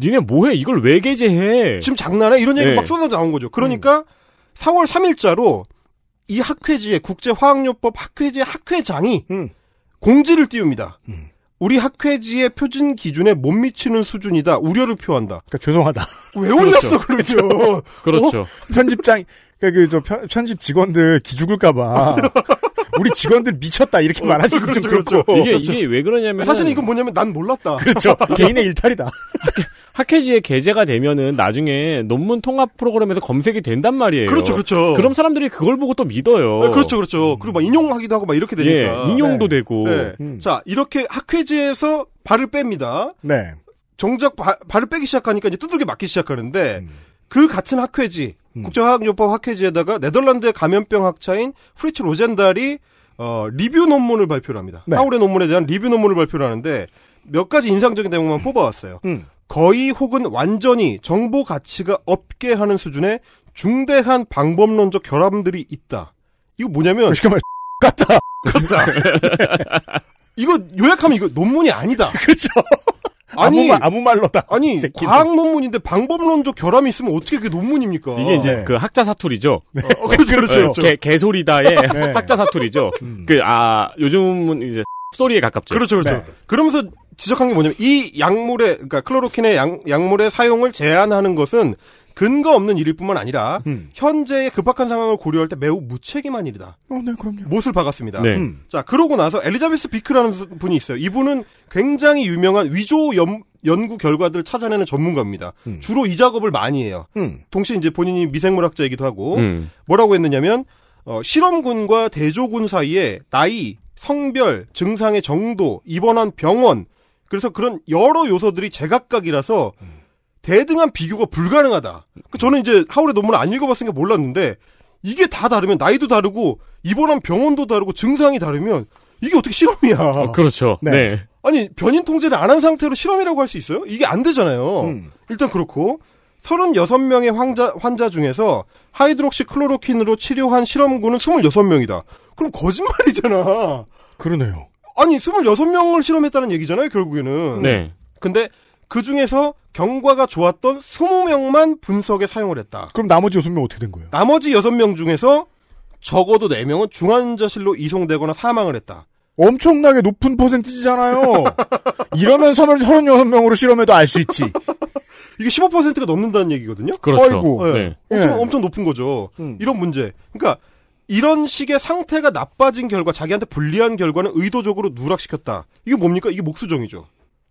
니네 뭐해? 이걸 왜 게재해? 지금 장난해? 이런 얘기 네. 막 쏟아져 나온 거죠. 그러니까 4월 3일자로 이 학회지에 국제화학요법 학회지 학회장이 공지를 띄웁니다. 우리 학회지의 표준 기준에 못 미치는 수준이다. 우려를 표한다. 그러니까 죄송하다. 왜 올렸어, 그러죠? 그렇죠. 어? 편집장, 그러니까 그, 저, 편집 직원들 기죽을까봐. 우리 직원들 미쳤다, 이렇게 말하시고 좀 그렇고. 이게 이게 왜 그러냐면 사실은 이건 뭐냐면 난 몰랐다. 그렇죠. 개인의 일탈이다. 학회지에 게재가 되면은 나중에 논문 통합 프로그램에서 검색이 된단 말이에요. 그렇죠, 그렇죠. 그럼 사람들이 그걸 보고 또 믿어요. 아, 그렇죠, 그렇죠. 그리고 막 인용하기도 하고 막 이렇게 되니까. 예, 인용도 되고. 네. 자, 이렇게 학회지에서 발을 뺍니다. 네. 정작 바- 발을 빼기 시작하니까 이제 두들겨 맞기 시작하는데 그 같은 학회지 국제화학요법 학회지에다가 네덜란드의 감염병 학자인 프리츠 로젠달이 어, 리뷰 논문을 발표를 합니다. 네. 하울의 논문에 대한 리뷰 논문을 발표를 하는데 몇 가지 인상적인 대목만 뽑아왔어요. 거의 혹은 완전히 정보 가치가 없게 하는 수준의 중대한 방법론적 결함들이 있다. 이거 뭐냐면 쉽게 말 같다. 이거 요약하면 이거 논문이 아니다. 그렇죠. 아무 말, 아무 말 로다. 아니 새끼들. 과학 논문인데 방법론적 결함이 있으면 어떻게 그게 논문입니까? 이게 이제 그 학자 사투리죠. 어, 그렇죠, 그렇죠. 개, 개소리다의 네. 학자 사투리죠. 그, 아, 요즘은 이제 소리에 가깝죠. 그렇죠, 그렇죠. 그러면서 지적한 게 뭐냐면 이 약물의 그러니까 클로로킨의 약, 약물의 사용을 제한하는 것은 근거 없는 일일 뿐만 아니라 현재의 급박한 상황을 고려할 때 매우 무책임한 일이다. 어, 네, 그럼요. 못을 박았습니다. 네. 음. 자, 그러고 나서 엘리자베스 비크라는 수- 분이 있어요. 이분은 굉장히 유명한 위조 연, 연구 결과들을 찾아내는 전문가입니다. 주로 이 작업을 많이 해요. 음. 동시에 이제 본인이 미생물학자이기도 하고 음. 뭐라고 했느냐면 어, 실험군과 대조군 사이에 나이, 성별, 증상의 정도, 입원한 병원 그래서 그런 여러 요소들이 제각각이라서 대등한 비교가 불가능하다. 그 저는 이제 하울의 논문을 안 읽어봤으니까 몰랐는데 이게 다 다르면 나이도 다르고 입원한 병원도 다르고 증상이 다르면 이게 어떻게 실험이야? 어, 그렇죠. 네. 아니 변인 통제를 안 한 상태로 실험이라고 할 수 있어요? 이게 안 되잖아요. 일단 그렇고 36명의 환자, 환자 중에서 하이드록시 클로로킨으로 치료한 실험군은 26명이다. 그럼 거짓말이잖아. 그러네요. 아니 26명을 실험했다는 얘기잖아요 결국에는. 네. 근데 그 중에서 경과가 좋았던 20명만 분석에 사용을 했다. 그럼 나머지 여섯 명 어떻게 된 거예요? 나머지 6명 중에서 적어도 4명은 중환자실로 이송되거나 사망을 했다. 엄청나게 높은 퍼센티지잖아요. 이러면 36명으로 실험해도 알 수 있지. 이게 15%가 넘는다는 얘기거든요. 그렇죠. 아이고. 네. 엄청 예. 엄청 높은 거죠. 음. 이런 문제. 그러니까 이런 식의 상태가 나빠진 결과, 자기한테 불리한 결과는 의도적으로 누락시켰다. 이게 뭡니까? 이게 목수정이죠.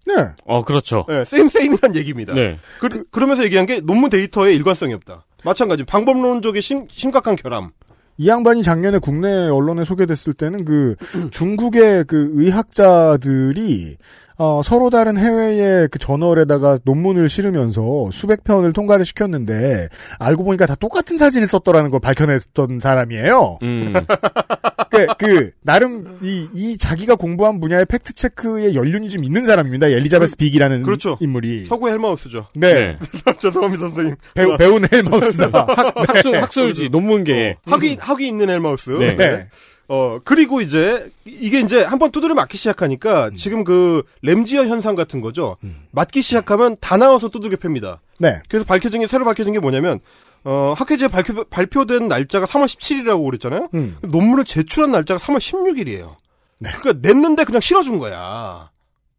네. 어, 그렇죠. 네, 세임 세임이란 얘기입니다. 네. 그, 러면서 얘기한 게 논문 데이터에 일관성이 없다. 마찬가지 방법론적인 심, 심각한 결함. 이 양반이 작년에 국내 언론에 소개됐을 때는 그 중국의 그 의학자들이 어, 서로 다른 해외의 그 저널에다가 논문을 실으면서 수백 편을 통과를 시켰는데 알고 보니까 다 똑같은 사진을 썼더라는 걸 밝혀냈던 사람이에요. 음. 그, 그 나름 이, 이 자기가 공부한 분야의 fact check에 연륜이 좀 있는 사람입니다. 엘리자베스 빅이라는 그렇죠. 인물이. 서구 헬마우스죠. 네. 죄송합니다, 선생님. 배우, 배우는 헬마우스다. 학술, 네. 학술지, 논문계. 학위, 학위 있는 헬마우스. 네. 네. 어, 그리고 이제, 이게 이제 한번 두드려 맞기 시작하니까 지금 그 램지어 현상 같은 거죠. 맞기 시작하면 다 나와서 두들겨 팹니다. 네. 그래서 밝혀진 게, 새로 밝혀진 게 뭐냐면, 어, 학회지에 발표, 발표된 날짜가 3월 17일이라고 그랬잖아요. 음. 논문을 제출한 날짜가 3월 16일이에요. 그러니까 냈는데 그냥 실어준 거야.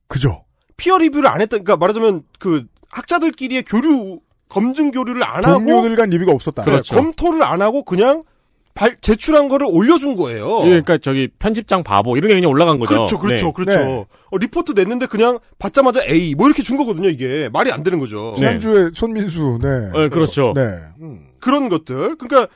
그죠. 피어 리뷰를 안 했다. 그러니까 말하자면 그 학자들끼리의 교류 검증 교류를 안 하고 동료들 간 리뷰가 없었다. 네, 검토를 안 하고 그냥 발, 제출한 거를 올려준 거예요. 예, 그러니까 저기 편집장 바보 이런 게 그냥 올라간 거죠. 그렇죠, 그렇죠, 네. 그렇죠. 네. 어, 리포트 냈는데 그냥 받자마자 A 뭐 이렇게 준 거거든요. 이게 말이 안 되는 거죠. 지난주에 손민수, 네. 어, 그렇죠. 네. 그런 것들. 그러니까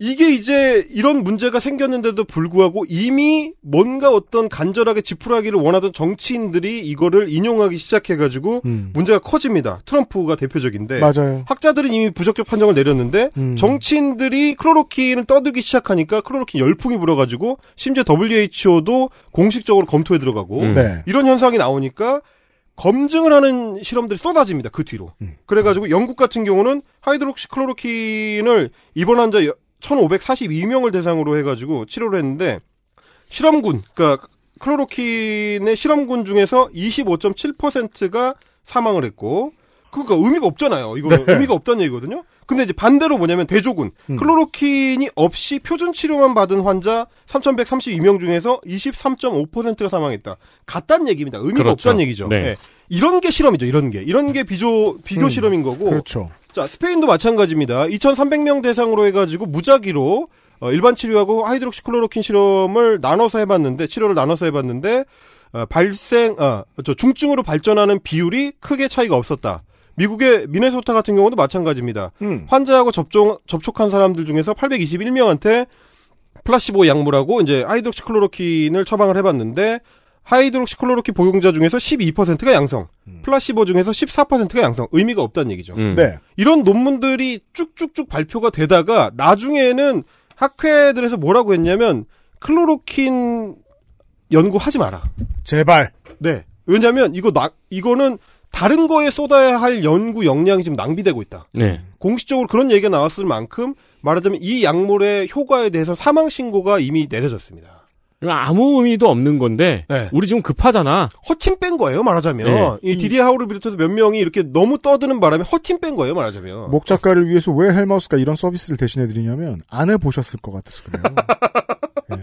이게 이제 이런 문제가 생겼는데도 불구하고 이미 뭔가 어떤 간절하게 지푸라기를 원하던 정치인들이 이거를 인용하기 시작해가지고 문제가 커집니다. 트럼프가 대표적인데. 음. 맞아요. 학자들은 이미 부적격 판정을 내렸는데 음. 정치인들이 클로로킨을 떠들기 시작하니까 클로로킨 열풍이 불어가지고 심지어 WHO도 공식적으로 검토에 들어가고 음. 네. 이런 현상이 나오니까 검증을 하는 실험들이 쏟아집니다. 그 뒤로. 음. 그래가지고 영국 같은 경우는 하이드록시 클로로킨을 입원 환자 1,542명을 대상으로 해가지고 치료를 했는데 실험군, 그러니까 클로로킨의 실험군 중에서 25.7%가 사망을 했고 그러니까 의미가 없잖아요. 이거 네. 의미가 없다는 얘기거든요. 근데 이제 반대로 뭐냐면 대조군 음. 클로로킨이 없이 표준 치료만 받은 환자 3,132명 중에서 23.5%가 사망했다. 같다는 얘기입니다. 의미가 그렇죠. 없다는 얘기죠. 네. 네. 이런 게 실험이죠. 이런 게 이런 게 비교 비교 음, 실험인 거고. 그렇죠. 자 스페인도 마찬가지입니다. 2,300명 대상으로 해가지고 무작위로 어, 일반 치료하고 hydroxychloroquine 실험을 나눠서 해봤는데 치료를 나눠서 해봤는데 어, 발생 아, 저 중증으로 발전하는 비율이 크게 차이가 없었다. 미국의 미네소타 같은 경우도 마찬가지입니다. 음. 환자하고 접종 접촉한 사람들 중에서 821명한테 플라시보 약물하고 이제 hydroxychloroquine을 처방을 해봤는데 hydroxychloroquine 복용자 중에서 12%가 양성, 플라시보 중에서 14%가 양성. 의미가 없다는 얘기죠. 음. 네. 이런 논문들이 쭉쭉쭉 발표가 되다가 나중에는 학회들에서 뭐라고 했냐면 클로로킨 연구하지 마라. 제발. 네. 왜냐면 이거 나 이거는 다른 거에 쏟아야 할 연구 역량이 지금 낭비되고 있다. 네. 공식적으로 그런 얘기가 나왔을 만큼 말하자면 이 약물의 효과에 대해서 사망 신고가 이미 내려졌습니다. 아무 의미도 없는 건데 네. 우리 지금 급하잖아. 허팀 뺀 거예요, 말하자면. 네. 이 디디 하우를 비롯해서 몇 명이 이렇게 너무 떠드는 바람에 허팀 뺀 거예요, 말하자면. 목 작가를 위해서 왜 헬마우스가 이런 서비스를 대신해 드리냐면 안 해보셨을 것 같아서 그래요. 예.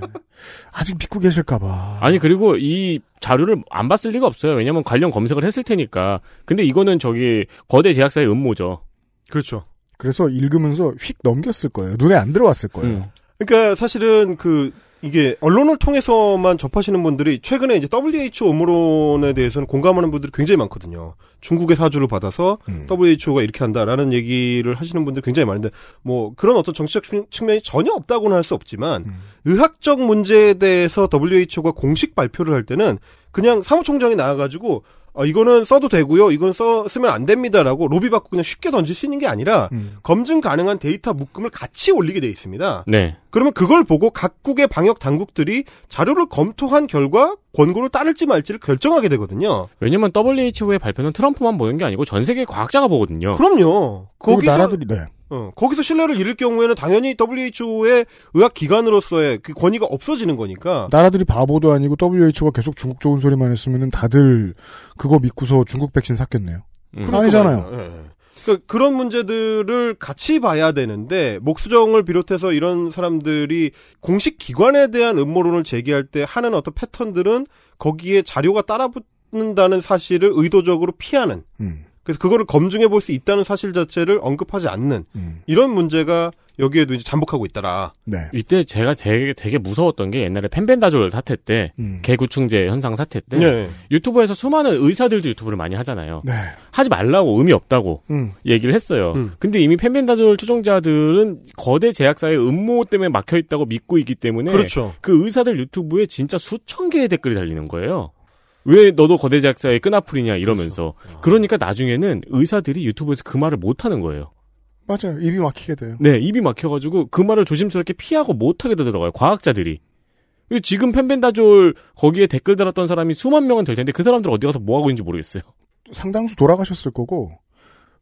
아직 믿고 계실까봐. 아니 그리고 이 자료를 안 봤을 리가 없어요. 왜냐면 관련 검색을 했을 테니까. 근데 이거는 저기 거대 제약사의 음모죠. 그렇죠. 그래서 읽으면서 휙 넘겼을 거예요. 눈에 안 들어왔을 거예요. 음. 그러니까 사실은 그 이게 언론을 통해서만 접하시는 분들이 최근에 이제 WHO 음모론에 대해서는 공감하는 분들이 굉장히 많거든요. 중국의 사주를 받아서 음. WHO가 이렇게 한다라는 얘기를 하시는 분들이 굉장히 많은데 뭐 그런 어떤 정치적 측- 측면이 전혀 없다고는 할 수 없지만 음. 의학적 문제에 대해서 WHO가 공식 발표를 할 때는 그냥 사무총장이 나와가지고 어, 이거는 써도 되고요. 이건 써 쓰면 안 됩니다라고 로비 받고 그냥 쉽게 던질 수 있는 게 아니라 음. 검증 가능한 데이터 묶음을 같이 올리게 돼 있습니다. 네. 그러면 그걸 보고 각국의 방역 당국들이 자료를 검토한 결과 권고를 따를지 말지를 결정하게 되거든요. 왜냐면 WHO의 발표는 트럼프만 보는 게 아니고 전 세계 과학자가 보거든요. 그럼요. 거기서 나라들이 네. 어, 거기서 신뢰를 잃을 경우에는 당연히 WHO의 의학 기관으로서의 그 권위가 없어지는 거니까. 나라들이 바보도 아니고 WHO가 계속 중국 좋은 소리만 했으면 다들 그거 믿고서 중국 백신 샀겠네요. 음. 그러니까 아니잖아요. 예, 예. 그러니까 그런 문제들을 같이 봐야 되는데 목수정을 비롯해서 이런 사람들이 공식 기관에 대한 음모론을 제기할 때 하는 어떤 패턴들은 거기에 자료가 따라붙는다는 사실을 의도적으로 피하는 음. 그래서 그거를 검증해 볼 수 있다는 사실 자체를 언급하지 않는 음. 이런 문제가 여기에도 이제 잠복하고 있더라. 네. 이때 제가 되게, 되게 무서웠던 게 옛날에 펜벤다졸 사태 때, 음. 개구충제 현상 사태 때, 네. 유튜브에서 수많은 의사들도 유튜브를 많이 하잖아요. 네. 하지 말라고 의미 없다고 음. 얘기를 했어요. 음. 근데 이미 펜벤다졸 추종자들은 거대 제약사의 음모 때문에 막혀 있다고 믿고 있기 때문에 그렇죠. 그 의사들 유튜브에 진짜 수천 개의 댓글이 달리는 거예요. 왜 너도 거대 제약사의 끈아풀이냐 이러면서 그렇죠. 그러니까 나중에는 의사들이 유튜브에서 그 말을 못 하는 거예요. 맞아요. 입이 막히게 돼요. 네, 입이 막혀가지고 그 말을 조심스럽게 피하고 못하게 되더라고요. 과학자들이. 지금 펜벤다졸 거기에 댓글 달았던 사람이 수만 명은 될 텐데 그 사람들 어디 가서 뭐 하고 있는지 모르겠어요. 상당수 돌아가셨을 거고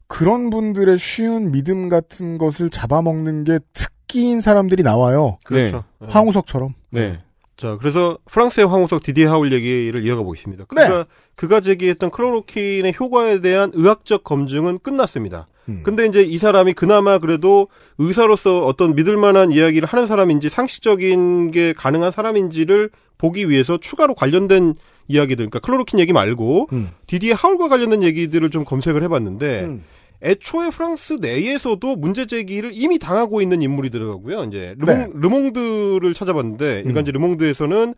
그런 분들의 쉬운 믿음 같은 것을 잡아먹는 게 특기인 사람들이 나와요. 그렇죠. 네. 황우석처럼. 네. 자, 그래서 프랑스의 황우석 디디에 하울 얘기를 이어가 보겠습니다. 네. 그가 그가 제기했던 클로로킨의 효과에 대한 의학적 검증은 끝났습니다. 음. 근데 이제 이 사람이 그나마 그래도 의사로서 어떤 믿을 만한 이야기를 하는 사람인지 상식적인 게 가능한 사람인지를 보기 위해서 추가로 관련된 이야기들, 그러니까 클로로킨 얘기 말고 음. 디디에 하울과 관련된 얘기들을 좀 검색을 해봤는데 음. 애초에 프랑스 내에서도 문제 제기를 이미 당하고 있는 인물이더라고요. 이제 르몽, 네. 르몽드를 찾아봤는데 음. 일간지 르몽드에서는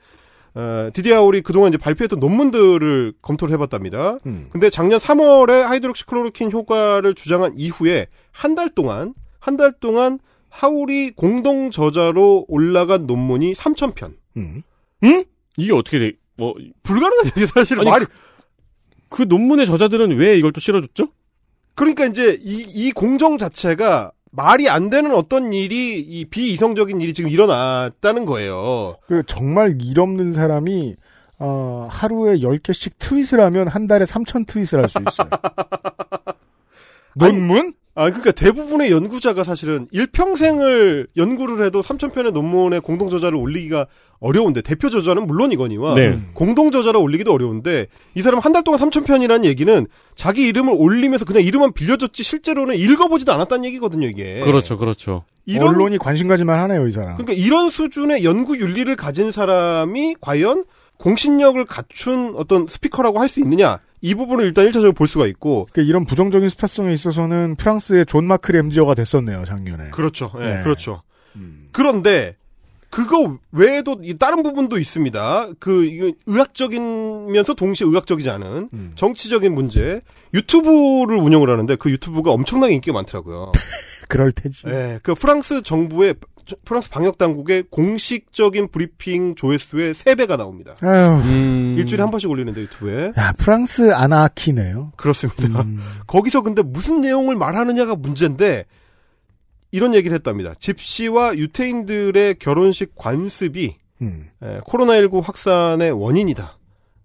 어, 디디아울이 그동안 이제 발표했던 논문들을 검토를 해봤답니다. 음. 근데 작년 3월에 하이드록시클로로킨 효과를 주장한 이후에 한 달 동안 한 달 동안 하울이 공동 저자로 올라간 논문이 3,000편. 음. 응? 이게 어떻게 돼? 뭐 불가능한 얘기 사실은 아니, 말이 그 논문의 저자들은 왜 이걸 또 실어줬죠? 그러니까 이제 이, 이 공정 자체가 말이 안 되는 어떤 일이 이 비이성적인 일이 지금 일어났다는 거예요. 그 정말 일 없는 사람이 어, 하루에 10개씩 트윗을 하면 한 달에 3천 트윗을 할 수 있어요. 논문? 아, 그러니까 대부분의 연구자가 사실은 일평생을 연구를 해도 3,000편의 논문에 공동 저자를 올리기가 어려운데 대표 저자는 물론이거니와 네. 공동 저자를 올리기도 어려운데 이 사람 한 달 동안 3,000편이라는 얘기는 자기 이름을 올리면서 그냥 이름만 빌려줬지 실제로는 읽어보지도 않았다는 얘기거든요, 이게. 그렇죠, 그렇죠. 이런 언론이 관심 가지만 하네요, 이 사람. 그러니까 이런 수준의 연구 윤리를 가진 사람이 과연 공신력을 갖춘 어떤 스피커라고 할 수 있느냐? 이 부분을 일단 1차적으로 볼 수가 있고. 그 이런 부정적인 스타성에 있어서는 프랑스의 존 마크 램지어가 됐었네요, 작년에. 그렇죠. 예, 네. 그렇죠. 그런데 그거 외에도 이 다른 부분도 있습니다. 그 의학적이면서 동시에 의학적이지 않은 음. 정치적인 문제. 유튜브를 운영을 하는데 그 유튜브가 엄청나게 인기가 많더라고요. 그럴 테지. 예, 그 프랑스 정부의 프랑스 방역 당국의 공식적인 브리핑 조회수의 3배가 나옵니다. 음. 일주일에 한 번씩 올리는데 유튜브에. 야, 프랑스 아나키네요. 그렇습니다. 음. 거기서 근데 무슨 내용을 말하느냐가 문제인데 이런 얘기를 했답니다. 집시와 유태인들의 결혼식 관습이 음. 에, 코로나19 확산의 원인이다.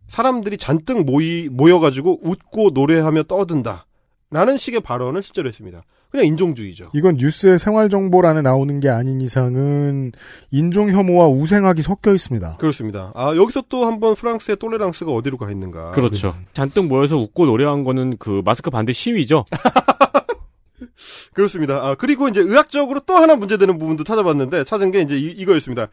사람들이 잔뜩 모이 모여가지고 웃고 노래하며 떠든다. 라는 식의 발언을 실제로 했습니다. 그냥 인종주의죠. 이건 뉴스의 생활정보란에 나오는 게 아닌 이상은 인종혐오와 우생학이 섞여 있습니다. 그렇습니다. 아 여기서 또 한번 프랑스의 톨레랑스가 어디로 가 있는가. 그렇죠. 잔뜩 모여서 웃고 노래한 거는 그 마스크 반대 시위죠. 그렇습니다. 아, 그리고 이제 의학적으로 또 하나 문제되는 부분도 찾아봤는데 찾은 게 이제 이, 거였습니다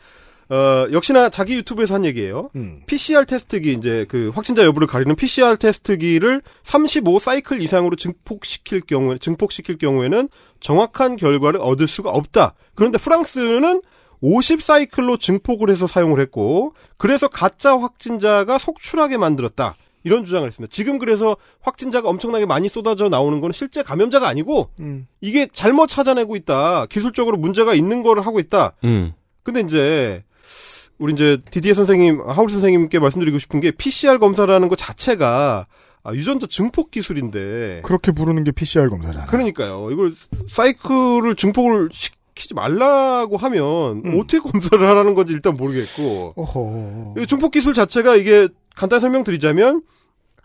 어, 역시나 자기 유튜브에서 한 얘기예요. 음. PCR 테스트기 이제 그 확진자 여부를 가리는 PCR 테스트기를 35 사이클 이상으로 증폭시킬 경우에 증폭시킬 경우에는 정확한 결과를 얻을 수가 없다. 그런데 프랑스는 50 사이클로 증폭을 해서 사용을 했고 그래서 가짜 확진자가 속출하게 만들었다. 이런 주장을 했습니다. 지금 그래서 확진자가 엄청나게 많이 쏟아져 나오는 건 실제 감염자가 아니고 음. 이게 잘못 찾아내고 있다. 기술적으로 문제가 있는 거를 하고 있다. 음. 근데 이제 우리 이제 디디에 선생님, 하울 선생님께 말씀드리고 싶은 게 PCR 검사라는 것 자체가 아, 유전자 증폭 기술인데 그렇게 부르는 게 PCR 검사잖아요. 그러니까요. 이걸 사이클을 증폭을 시키지 말라고 하면 음. 어떻게 검사를 하라는 건지 일단 모르겠고 어허. 이 증폭 기술 자체가 이게 간단히 설명드리자면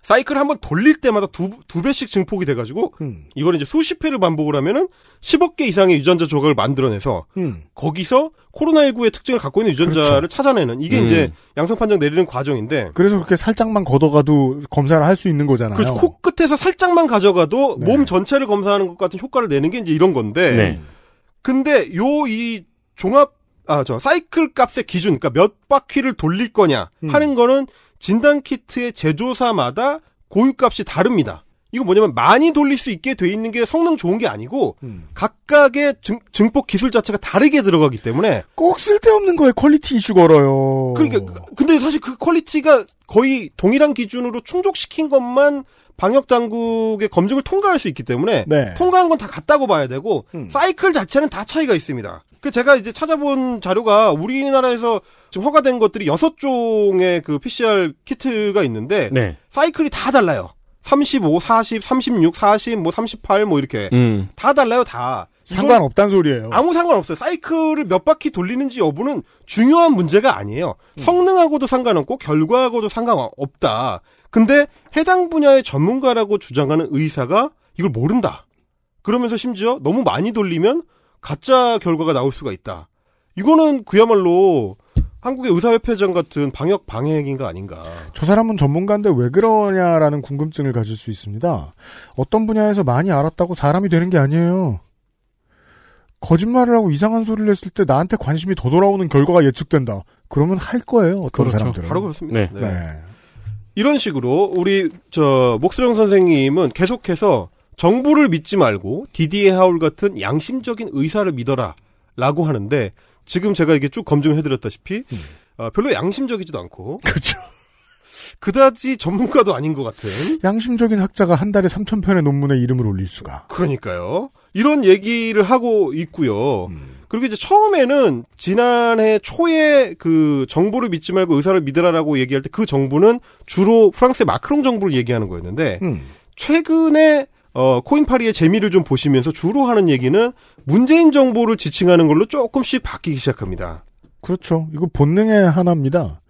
사이클 한번 돌릴 때마다 두, 두 배씩 증폭이 돼가지고 음. 이걸 이제 수십 회를 반복을 하면은 10억 개 이상의 유전자 조각을 만들어내서 음. 거기서 코로나19의 특징을 갖고 있는 유전자를 그렇죠. 찾아내는 이게 음. 이제 양성 판정 내리는 과정인데 그래서 그렇게 살짝만 걷어가도 검사를 할 수 있는 거잖아요. 그렇죠. 코끝에서 살짝만 가져가도 네. 몸 전체를 검사하는 것 같은 효과를 내는 게 이제 이런 건데 네. 근데 요 이 종합 아 저 사이클 값의 기준 그러니까 몇 바퀴를 돌릴 거냐 음. 하는 거는 진단 키트의 제조사마다 고유값이 다릅니다. 이거 뭐냐면 많이 돌릴 수 있게 돼 있는 게 성능 좋은 게 아니고 음. 각각의 증, 증폭 기술 자체가 다르게 들어가기 때문에 꼭 쓸데없는 거에 quality 이슈 걸어요. 그러니까 그- 근데 사실 그 quality가 거의 동일한 기준으로 충족시킨 것만 방역 당국의 검증을 통과할 수 있기 때문에 네. 통과한 건 다 같다고 봐야 되고 사이클 자체는 다 차이가 있습니다. 그 제가 이제 찾아본 자료가 우리나라에서 지금 허가된 것들이 여섯 종의 그 PCR 키트가 있는데 네. 사이클이 다 달라요. 35, 40, 36, 40, 뭐 38, 뭐 이렇게 음. 다 달라요, 다. 상관없단 소리예요. 아무 상관없어요. 사이클을 몇 바퀴 돌리는지 여부는 중요한 문제가 아니에요. 음. 성능하고도 상관없고 결과하고도 상관없다. 근데 해당 분야의 전문가라고 주장하는 의사가 이걸 모른다. 그러면서 심지어 너무 많이 돌리면 가짜 결과가 나올 수가 있다. 이거는 그야말로 한국의 의사협회장 같은 방역 방해 행위가 아닌가. 저 사람은 전문가인데 왜 그러냐라는 궁금증을 가질 수 있습니다. 어떤 분야에서 많이 알았다고 사람이 되는 게 아니에요. 거짓말을 하고 이상한 소리를 했을 때 나한테 관심이 더 돌아오는 결과가 예측된다. 그러면 할 거예요. 어떤 그렇죠. 사람들은. 바로 그렇습니다. 네. 네. 이런 식으로 우리 저 목수령 선생님은 계속해서 정부를 믿지 말고 디디에 하울 같은 양심적인 의사를 믿어라라고 하는데 지금 제가 이게 쭉 검증을 해드렸다시피 어, 별로 양심적이지도 않고 그렇죠. 그다지 전문가도 아닌 것 같은 양심적인 학자가 한 달에 3천 편의 논문에 이름을 올릴 수가. 그러니까요. 이런 얘기를 하고 있고요. 음. 그리고 이제 처음에는 지난해 초에 그 정부를 믿지 말고 의사를 믿으라라고 얘기할 때 그 정부는 주로 프랑스의 마크롱 정부를 얘기하는 거였는데 음. 최근에 어 코인파리의 재미를 좀 보시면서 주로 하는 얘기는 문재인 정부를 지칭하는 걸로 조금씩 바뀌기 시작합니다. 그렇죠. 이거 본능의 하나입니다.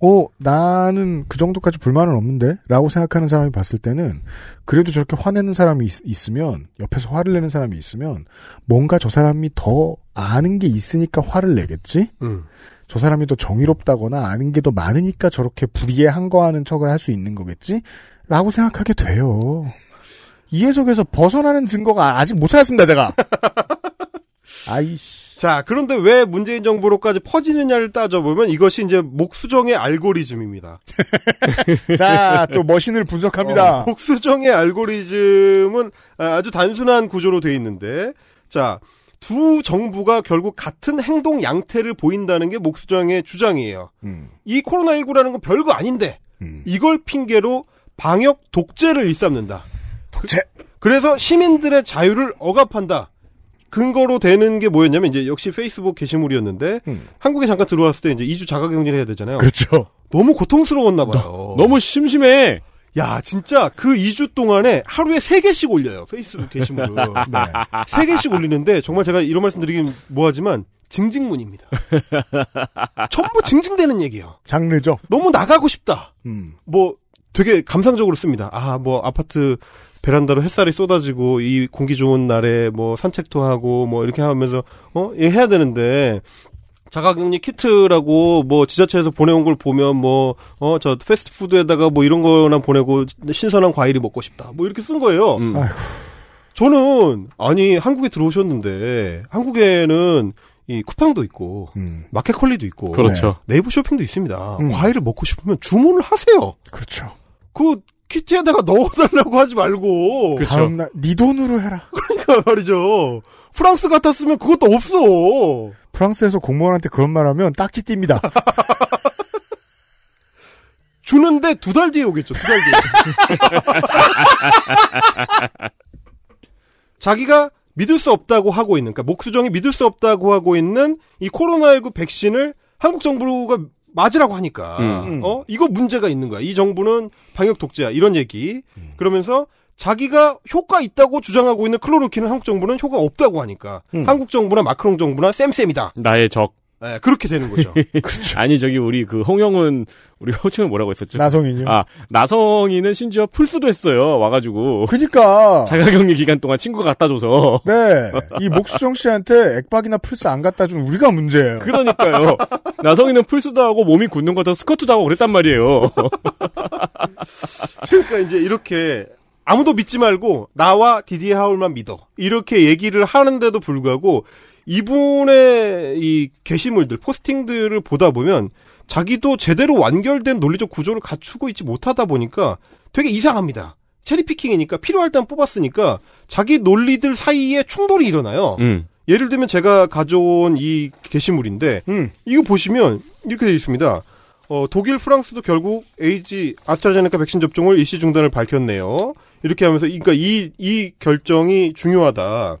어, 나는 그 정도까지 불만은 없는데? 라고 생각하는 사람이 봤을 때는, 그래도 저렇게 화내는 사람이 있, 으면 옆에서 화를 내는 사람이 있으면, 뭔가 저 사람이 더 아는 게 있으니까 화를 내겠지? 음. 저 사람이 더 정의롭다거나 아는 게 더 많으니까 저렇게 불의에 한거하는 척을 할 수 있는 거겠지? 라고 생각하게 돼요. 이 해석에서 벗어나는 증거가 아직 못 찾았습니다, 제가. 아이씨. 자, 그런데 왜 문재인 정부로까지 퍼지느냐를 따져보면 이것이 이제 목수정의 알고리즘입니다. 자, 또 머신을 분석합니다. 어, 목수정의 알고리즘은 아주 단순한 구조로 돼 있는데, 자, 두 정부가 결국 같은 행동 양태를 보인다는 게 목수정의 주장이에요. 음. 이 코로나19라는 건 별거 아닌데, 이걸 핑계로 방역 독재를 일삼는다. 독재! 그래서 시민들의 자유를 억압한다. 근거로 되는 게 뭐였냐면 이제 역시 페이스북 게시물이었는데 한국에 잠깐 들어왔을 때 이제 2주 자가격리를 해야 되잖아요. 음. 그렇죠. 너무 고통스러웠나 봐요. 너 무 심심해. 야, 진짜 그 2주 동안에 하루에 3개씩 올려요. 페이스북 게시물을. 네. 3개씩 올리는데 정말 제가 이런 말씀 드리긴 뭐하지만 징징문입니다. 전부 징징대는 얘기예요. 장르죠. 너무 나가고 싶다. 음. 뭐 되게 감상적으로 씁니다. 아, 뭐 아파트 베란다로 햇살이 쏟아지고 이 공기 좋은 날에 뭐 산책도 하고 뭐 이렇게 하면서 어, 예, 해야 되는데 자가격리 키트라고 뭐 지자체에서 보내온 걸 보면 뭐 어 저 패스트푸드에다가 뭐 이런 거나 보내고 신선한 과일이 먹고 싶다. 뭐 이렇게 쓴 거예요. 저는 아니 한국에 들어오셨는데 한국에는 이 쿠팡도 있고 마켓컬리도 있고 그렇죠. 네이버 쇼핑도 있습니다. 음. 과일을 먹고 싶으면 주문을 하세요. 그렇죠. 그 키트에다가 넣어달라고 하지 말고. 다음날 네 돈으로 해라. 그러니까 말이죠. 프랑스 같았으면 그것도 없어. 프랑스에서 공무원한테 그런 말하면 딱지 띱니다. 주는데 두 달 뒤에 오겠죠. 두 달 뒤에. 자기가 믿을 수 없다고 하고 있는, 그러니까 목수정이 믿을 수 없다고 하고 있는 이 코로나19 백신을 한국 정부가 맞으라고 하니까, 음. 어? 이거 문제가 있는 거야. 이 정부는 방역 독재야. 이런 얘기. 그러면서 자기가 효과 있다고 주장하고 있는 클로로킨은 한국 정부는 효과 없다고 하니까, 음. 한국 정부나 마크롱 정부나 쌤쌤이다. 나의 적. 네, 그렇게 되는 거죠. 아니 저기 우리 그 홍영은 우리 호칭은 뭐라고 했었죠? 나성인요? 아 나성이는 심지어 풀수도 했어요. 와가지고. 그니까. 자가격리 기간 동안 친구가 갖다 줘서. 네. 이 목수정 씨한테 액박이나 플스 안 갖다 준 우리가 문제예요. 그러니까요. 나성이는 풀수도 하고 몸이 굳는 것도 스커트도 하고 그랬단 말이에요. 그러니까 이제 이렇게 아무도 믿지 말고 나와 디디 하울만 믿어. 이렇게 얘기를 하는데도 불구하고 이분의 이 게시물들, 포스팅들을 보다 보면 자기도 제대로 완결된 논리적 구조를 갖추고 있지 못하다 보니까 되게 이상합니다. 체리피킹이니까 필요할 땐 뽑았으니까 자기 논리들 사이에 충돌이 일어나요. 음. 예를 들면 제가 가져온 이 게시물인데 이거 보시면 이렇게 되어 있습니다. 어, 독일, 프랑스도 결국 에이지 아스트라제네카 백신 접종을 일시 중단을 밝혔네요. 이렇게 하면서 그러니까 이 이 결정이 중요하다.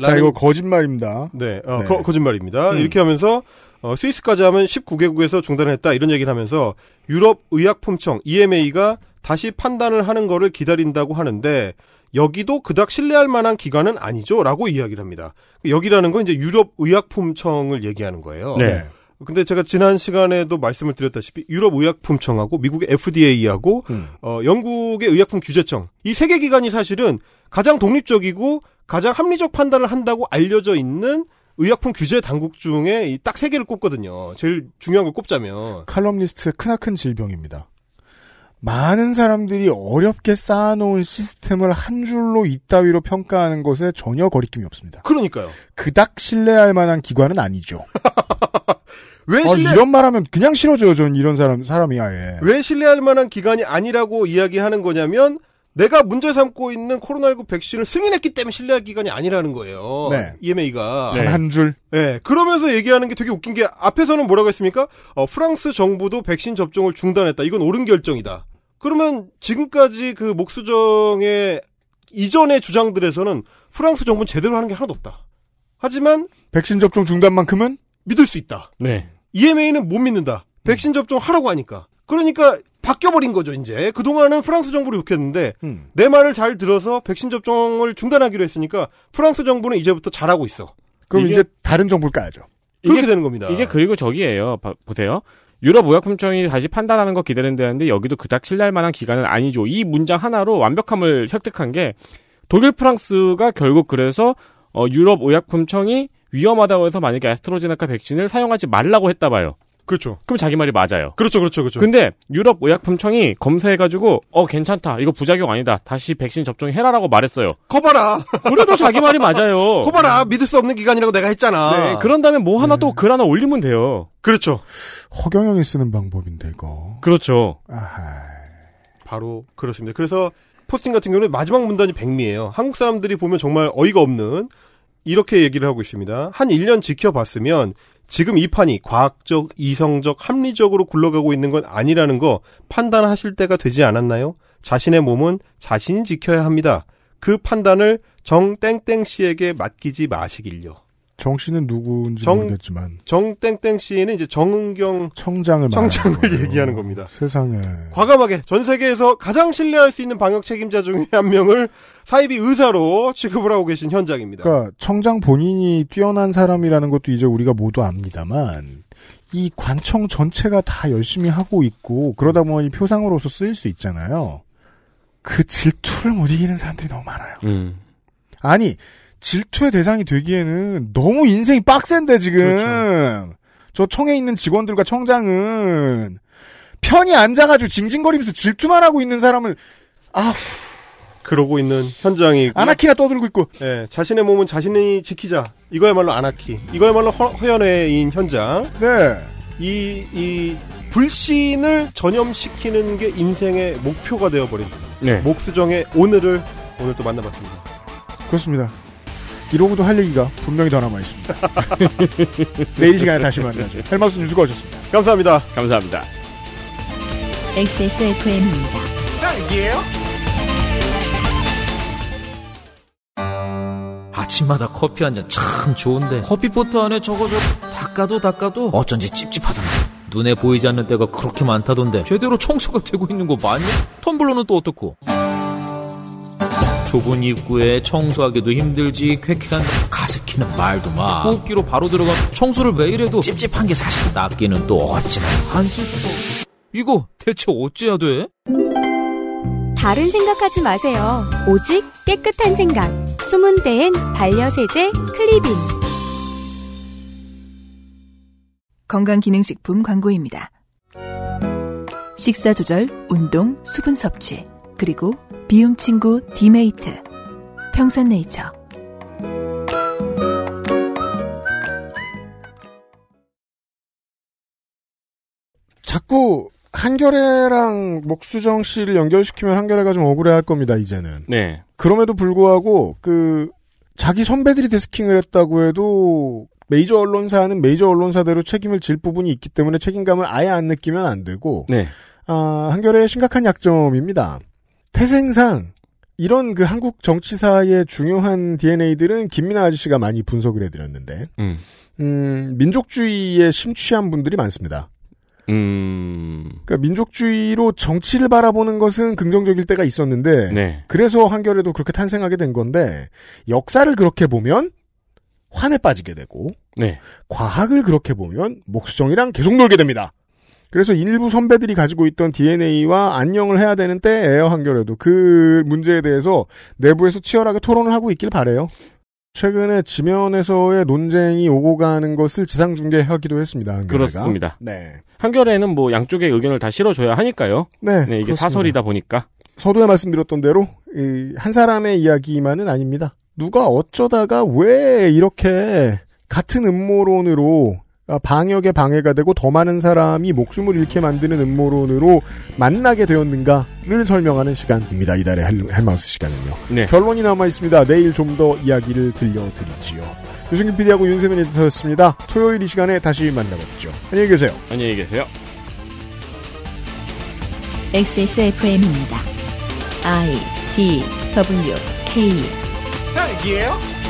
자, 이거 거짓말입니다. 네, 어, 네. 거, 짓말입니다 음. 이렇게 하면서 어, 스위스까지 하면 19개국에서 중단을 했다 이런 얘기를 하면서 유럽 의약품청 EMA가 다시 판단을 하는 거를 기다린다고 하는데 여기도 그닥 신뢰할 만한 기관은 아니죠라고 이야기를 합니다. 여기라는 건 이제 유럽 의약품청을 얘기하는 거예요. 네. 근데 제가 지난 시간에도 말씀을 드렸다시피 유럽 의약품청하고 미국의 FDA하고 어, 영국의 의약품 규제청 이 세 개 기관이 사실은 가장 독립적이고 가장 합리적 판단을 한다고 알려져 있는 의약품 규제 당국 중에 딱 세 개를 꼽거든요. 제일 중요한 걸 꼽자면 칼럼니스트의 크나큰 질병입니다. 많은 사람들이 어렵게 쌓아놓은 시스템을 한 줄로 이따위로 평가하는 것에 전혀 거리낌이 없습니다. 그러니까요. 그닥 신뢰할 만한 기관은 아니죠. 왜 아, 신뢰 이런 말하면 그냥 싫어져요. 전 이런 사람 사람이 아예. 왜 신뢰할 만한 기관이 아니라고 이야기하는 거냐면 내가 문제 삼고 있는 코로나19 백신을 승인했기 때문에 신뢰할 기관이 아니라는 거예요. 네. EMA가. 단한 줄. 네. 그러면서 얘기하는 게 되게 웃긴 게 앞에서는 뭐라고 했습니까? 어, 프랑스 정부도 백신 접종을 중단했다. 이건 옳은 결정이다. 그러면 지금까지 그 목수정의 이전의 주장들에서는 프랑스 정부는 제대로 하는 게 하나도 없다. 하지만 백신 접종 중단만큼은 믿을 수 있다. 네. EMA는 못 믿는다. 백신 접종 하라고 하니까. 그러니까 바뀌어버린 거죠, 이제. 그동안은 프랑스 정부를 욕했는데, 음. 내 말을 잘 들어서 백신 접종을 중단하기로 했으니까, 프랑스 정부는 이제부터 잘하고 있어. 그럼 이게- 이제 다른 정보를 까야죠. 그렇게 되는 겁니다. 이게 그리고 저기예요. 봐- 보세요. 유럽 의약품청이 다시 판단하는 거 기다린다는데 여기도 그닥 신뢰할 만한 기관은 아니죠. 이 문장 하나로 완벽함을 획득한 게 독일, 프랑스가 결국 그래서 어, 유럽 의약품청이 위험하다고 해서 만약에 아스트로제네카 백신을 사용하지 말라고 했다 봐요. 그렇죠. 그럼 자기 말이 맞아요. 그렇죠, 그렇죠, 그렇죠. 근데 유럽 의약품청이 검사해가지고 어 괜찮다 이거 부작용 아니다 다시 백신 접종해라라고 말했어요. 커봐라. 그래도 자기 말이 맞아요. 커봐라. 믿을 수 없는 기관이라고 내가 했잖아. 네, 그런 다음에 뭐 하나 또글 하나 올리면 돼요. 그렇죠. 허경영이 쓰는 방법인데 이거. 그렇죠. 바로 그렇습니다. 그래서 포스팅 같은 경우는 마지막 문단이 백미예요. 한국 사람들이 보면 정말 어이가 없는 이렇게 얘기를 하고 있습니다. 한 1년 지켜봤으면 지금 이 판이 과학적, 이성적, 합리적으로 굴러가고 있는 건 아니라는 거 판단하실 때가 되지 않았나요? 자신의 몸은 자신이 지켜야 합니다. 그 판단을 정땡땡 씨에게 맡기지 마시길요. 정 씨는 누구인지 정- 모르겠지만 정땡땡 씨는 이제 정은경 청장을 청장을. 얘기하는 겁니다. 세상에. 과감하게 전 세계에서 가장 신뢰할 수 있는 방역 책임자 중에 한 명을 사이비 의사로 취급을 하고 계신 현장입니다. 그러니까 청장 본인이 뛰어난 사람이라는 것도 이제 우리가 모두 압니다만 이 관청 전체가 다 열심히 하고 있고 그러다 보니 표상으로서 쓰일 수 있잖아요. 그 질투를 못 이기는 사람들이 너무 많아요. 음. 아니 질투의 대상이 되기에는 너무 인생이 빡센데 지금 그렇죠. 저 청에 있는 직원들과 청장은 편히 앉아가지고 징징거리면서 질투만 하고 있는 사람을 아 그러고 있는 현장이 아나키나 떠들고 있고 예, 자신의 몸은 자신이 지키자. 이거야말로 아나키. 이거야말로 허, 허연회인 현장. 네. 이, 이 불신을 전염시키는 게 인생의 목표가 되어버린 네. 목수정의 오늘을 오늘 또 만나봤습니다. 그렇습니다. 이러고도 할 얘기가 분명히 더 남아 있습니다. 내일 이 시간에 다시 만나죠. 헬마스 님 수고하셨습니다. 감사합니다. 감사합니다. XSFM입니다. 딸기예요? 아침마다 커피 한 잔 참 좋은데 커피포트 안에 저거 저 닦아도 닦아도 어쩐지 찝찝하던데 눈에 보이지 않는 때가 그렇게 많다던데 제대로 청소가 되고 있는 거 맞냐? 텀블러는 또 어떻고? 좁은 입구에 청소하기도 힘들지 쾌쾌한 가습기는 말도 마 호흡기로 바로 들어가 청소를 매일 해도 찝찝한 게 사실 닦기는 또 어찌나 안 쓸 수가 없 이거 대체 어찌해야 돼? 다른 생각하지 마세요. 오직 깨끗한 생각. 숨은 데엔 반려세제 클리빈. 건강기능식품 광고입니다. 식사 조절, 운동, 수분 섭취, 그리고 비움 친구 디메이트. 평산네이처. 자꾸 한겨레랑 목수정 씨를 연결시키면 한겨레가 좀 억울해할 겁니다. 이제는. 네. 그럼에도 불구하고 그 자기 선배들이 데스킹을 했다고 해도 메이저 언론사는 메이저 언론사대로 책임을 질 부분이 있기 때문에 책임감을 아예 안 느끼면 안 되고 네. 아, 한겨레의 심각한 약점입니다. 태생상 이런 그 한국 정치사의 중요한 DNA들은 김민아 아저씨가 많이 분석을 해드렸는데 음. 음, 민족주의에 심취한 분들이 많습니다. 음. 그러니까 민족주의로 정치를 바라보는 것은 긍정적일 때가 있었는데 네. 그래서 한겨레도 그렇게 탄생하게 된 건데 역사를 그렇게 보면 환에 빠지게 되고 네. 과학을 그렇게 보면 목수정이랑 계속 놀게 됩니다. 그래서 일부 선배들이 가지고 있던 DNA와 안녕을 해야 되는 때예요 한겨레도 그 문제에 대해서 내부에서 치열하게 토론을 하고 있길 바래요. 최근에 지면에서의 논쟁이 오고 가는 것을 지상 중계하기도 했습니다. 한겨레가. 그렇습니다. 네. 한겨레는 뭐 양쪽의 의견을 다 실어줘야 하니까요. 네, 이게 그렇습니다. 사설이다 보니까. 서두에 말씀드렸던 대로 이, 한 사람의 이야기만은 아닙니다. 누가 어쩌다가 왜 이렇게 같은 음모론으로 아, 방역에 방해가 되고 더 많은 사람이 목숨을 잃게 만드는 음모론으로 만나게 되었는가를 설명하는 시간입니다. 이달의 헬- 헬마우스 시간은요. 네. 결론이 남아 있습니다. 내일 좀 더 이야기를 들려드리지요. 유승균 PD하고 윤세민 에디터였습니다. 토요일 이 시간에 다시 만나뵙죠. 안녕히 계세요. 안녕히 계세요. XSFM입니다. I D W K 딸기예요?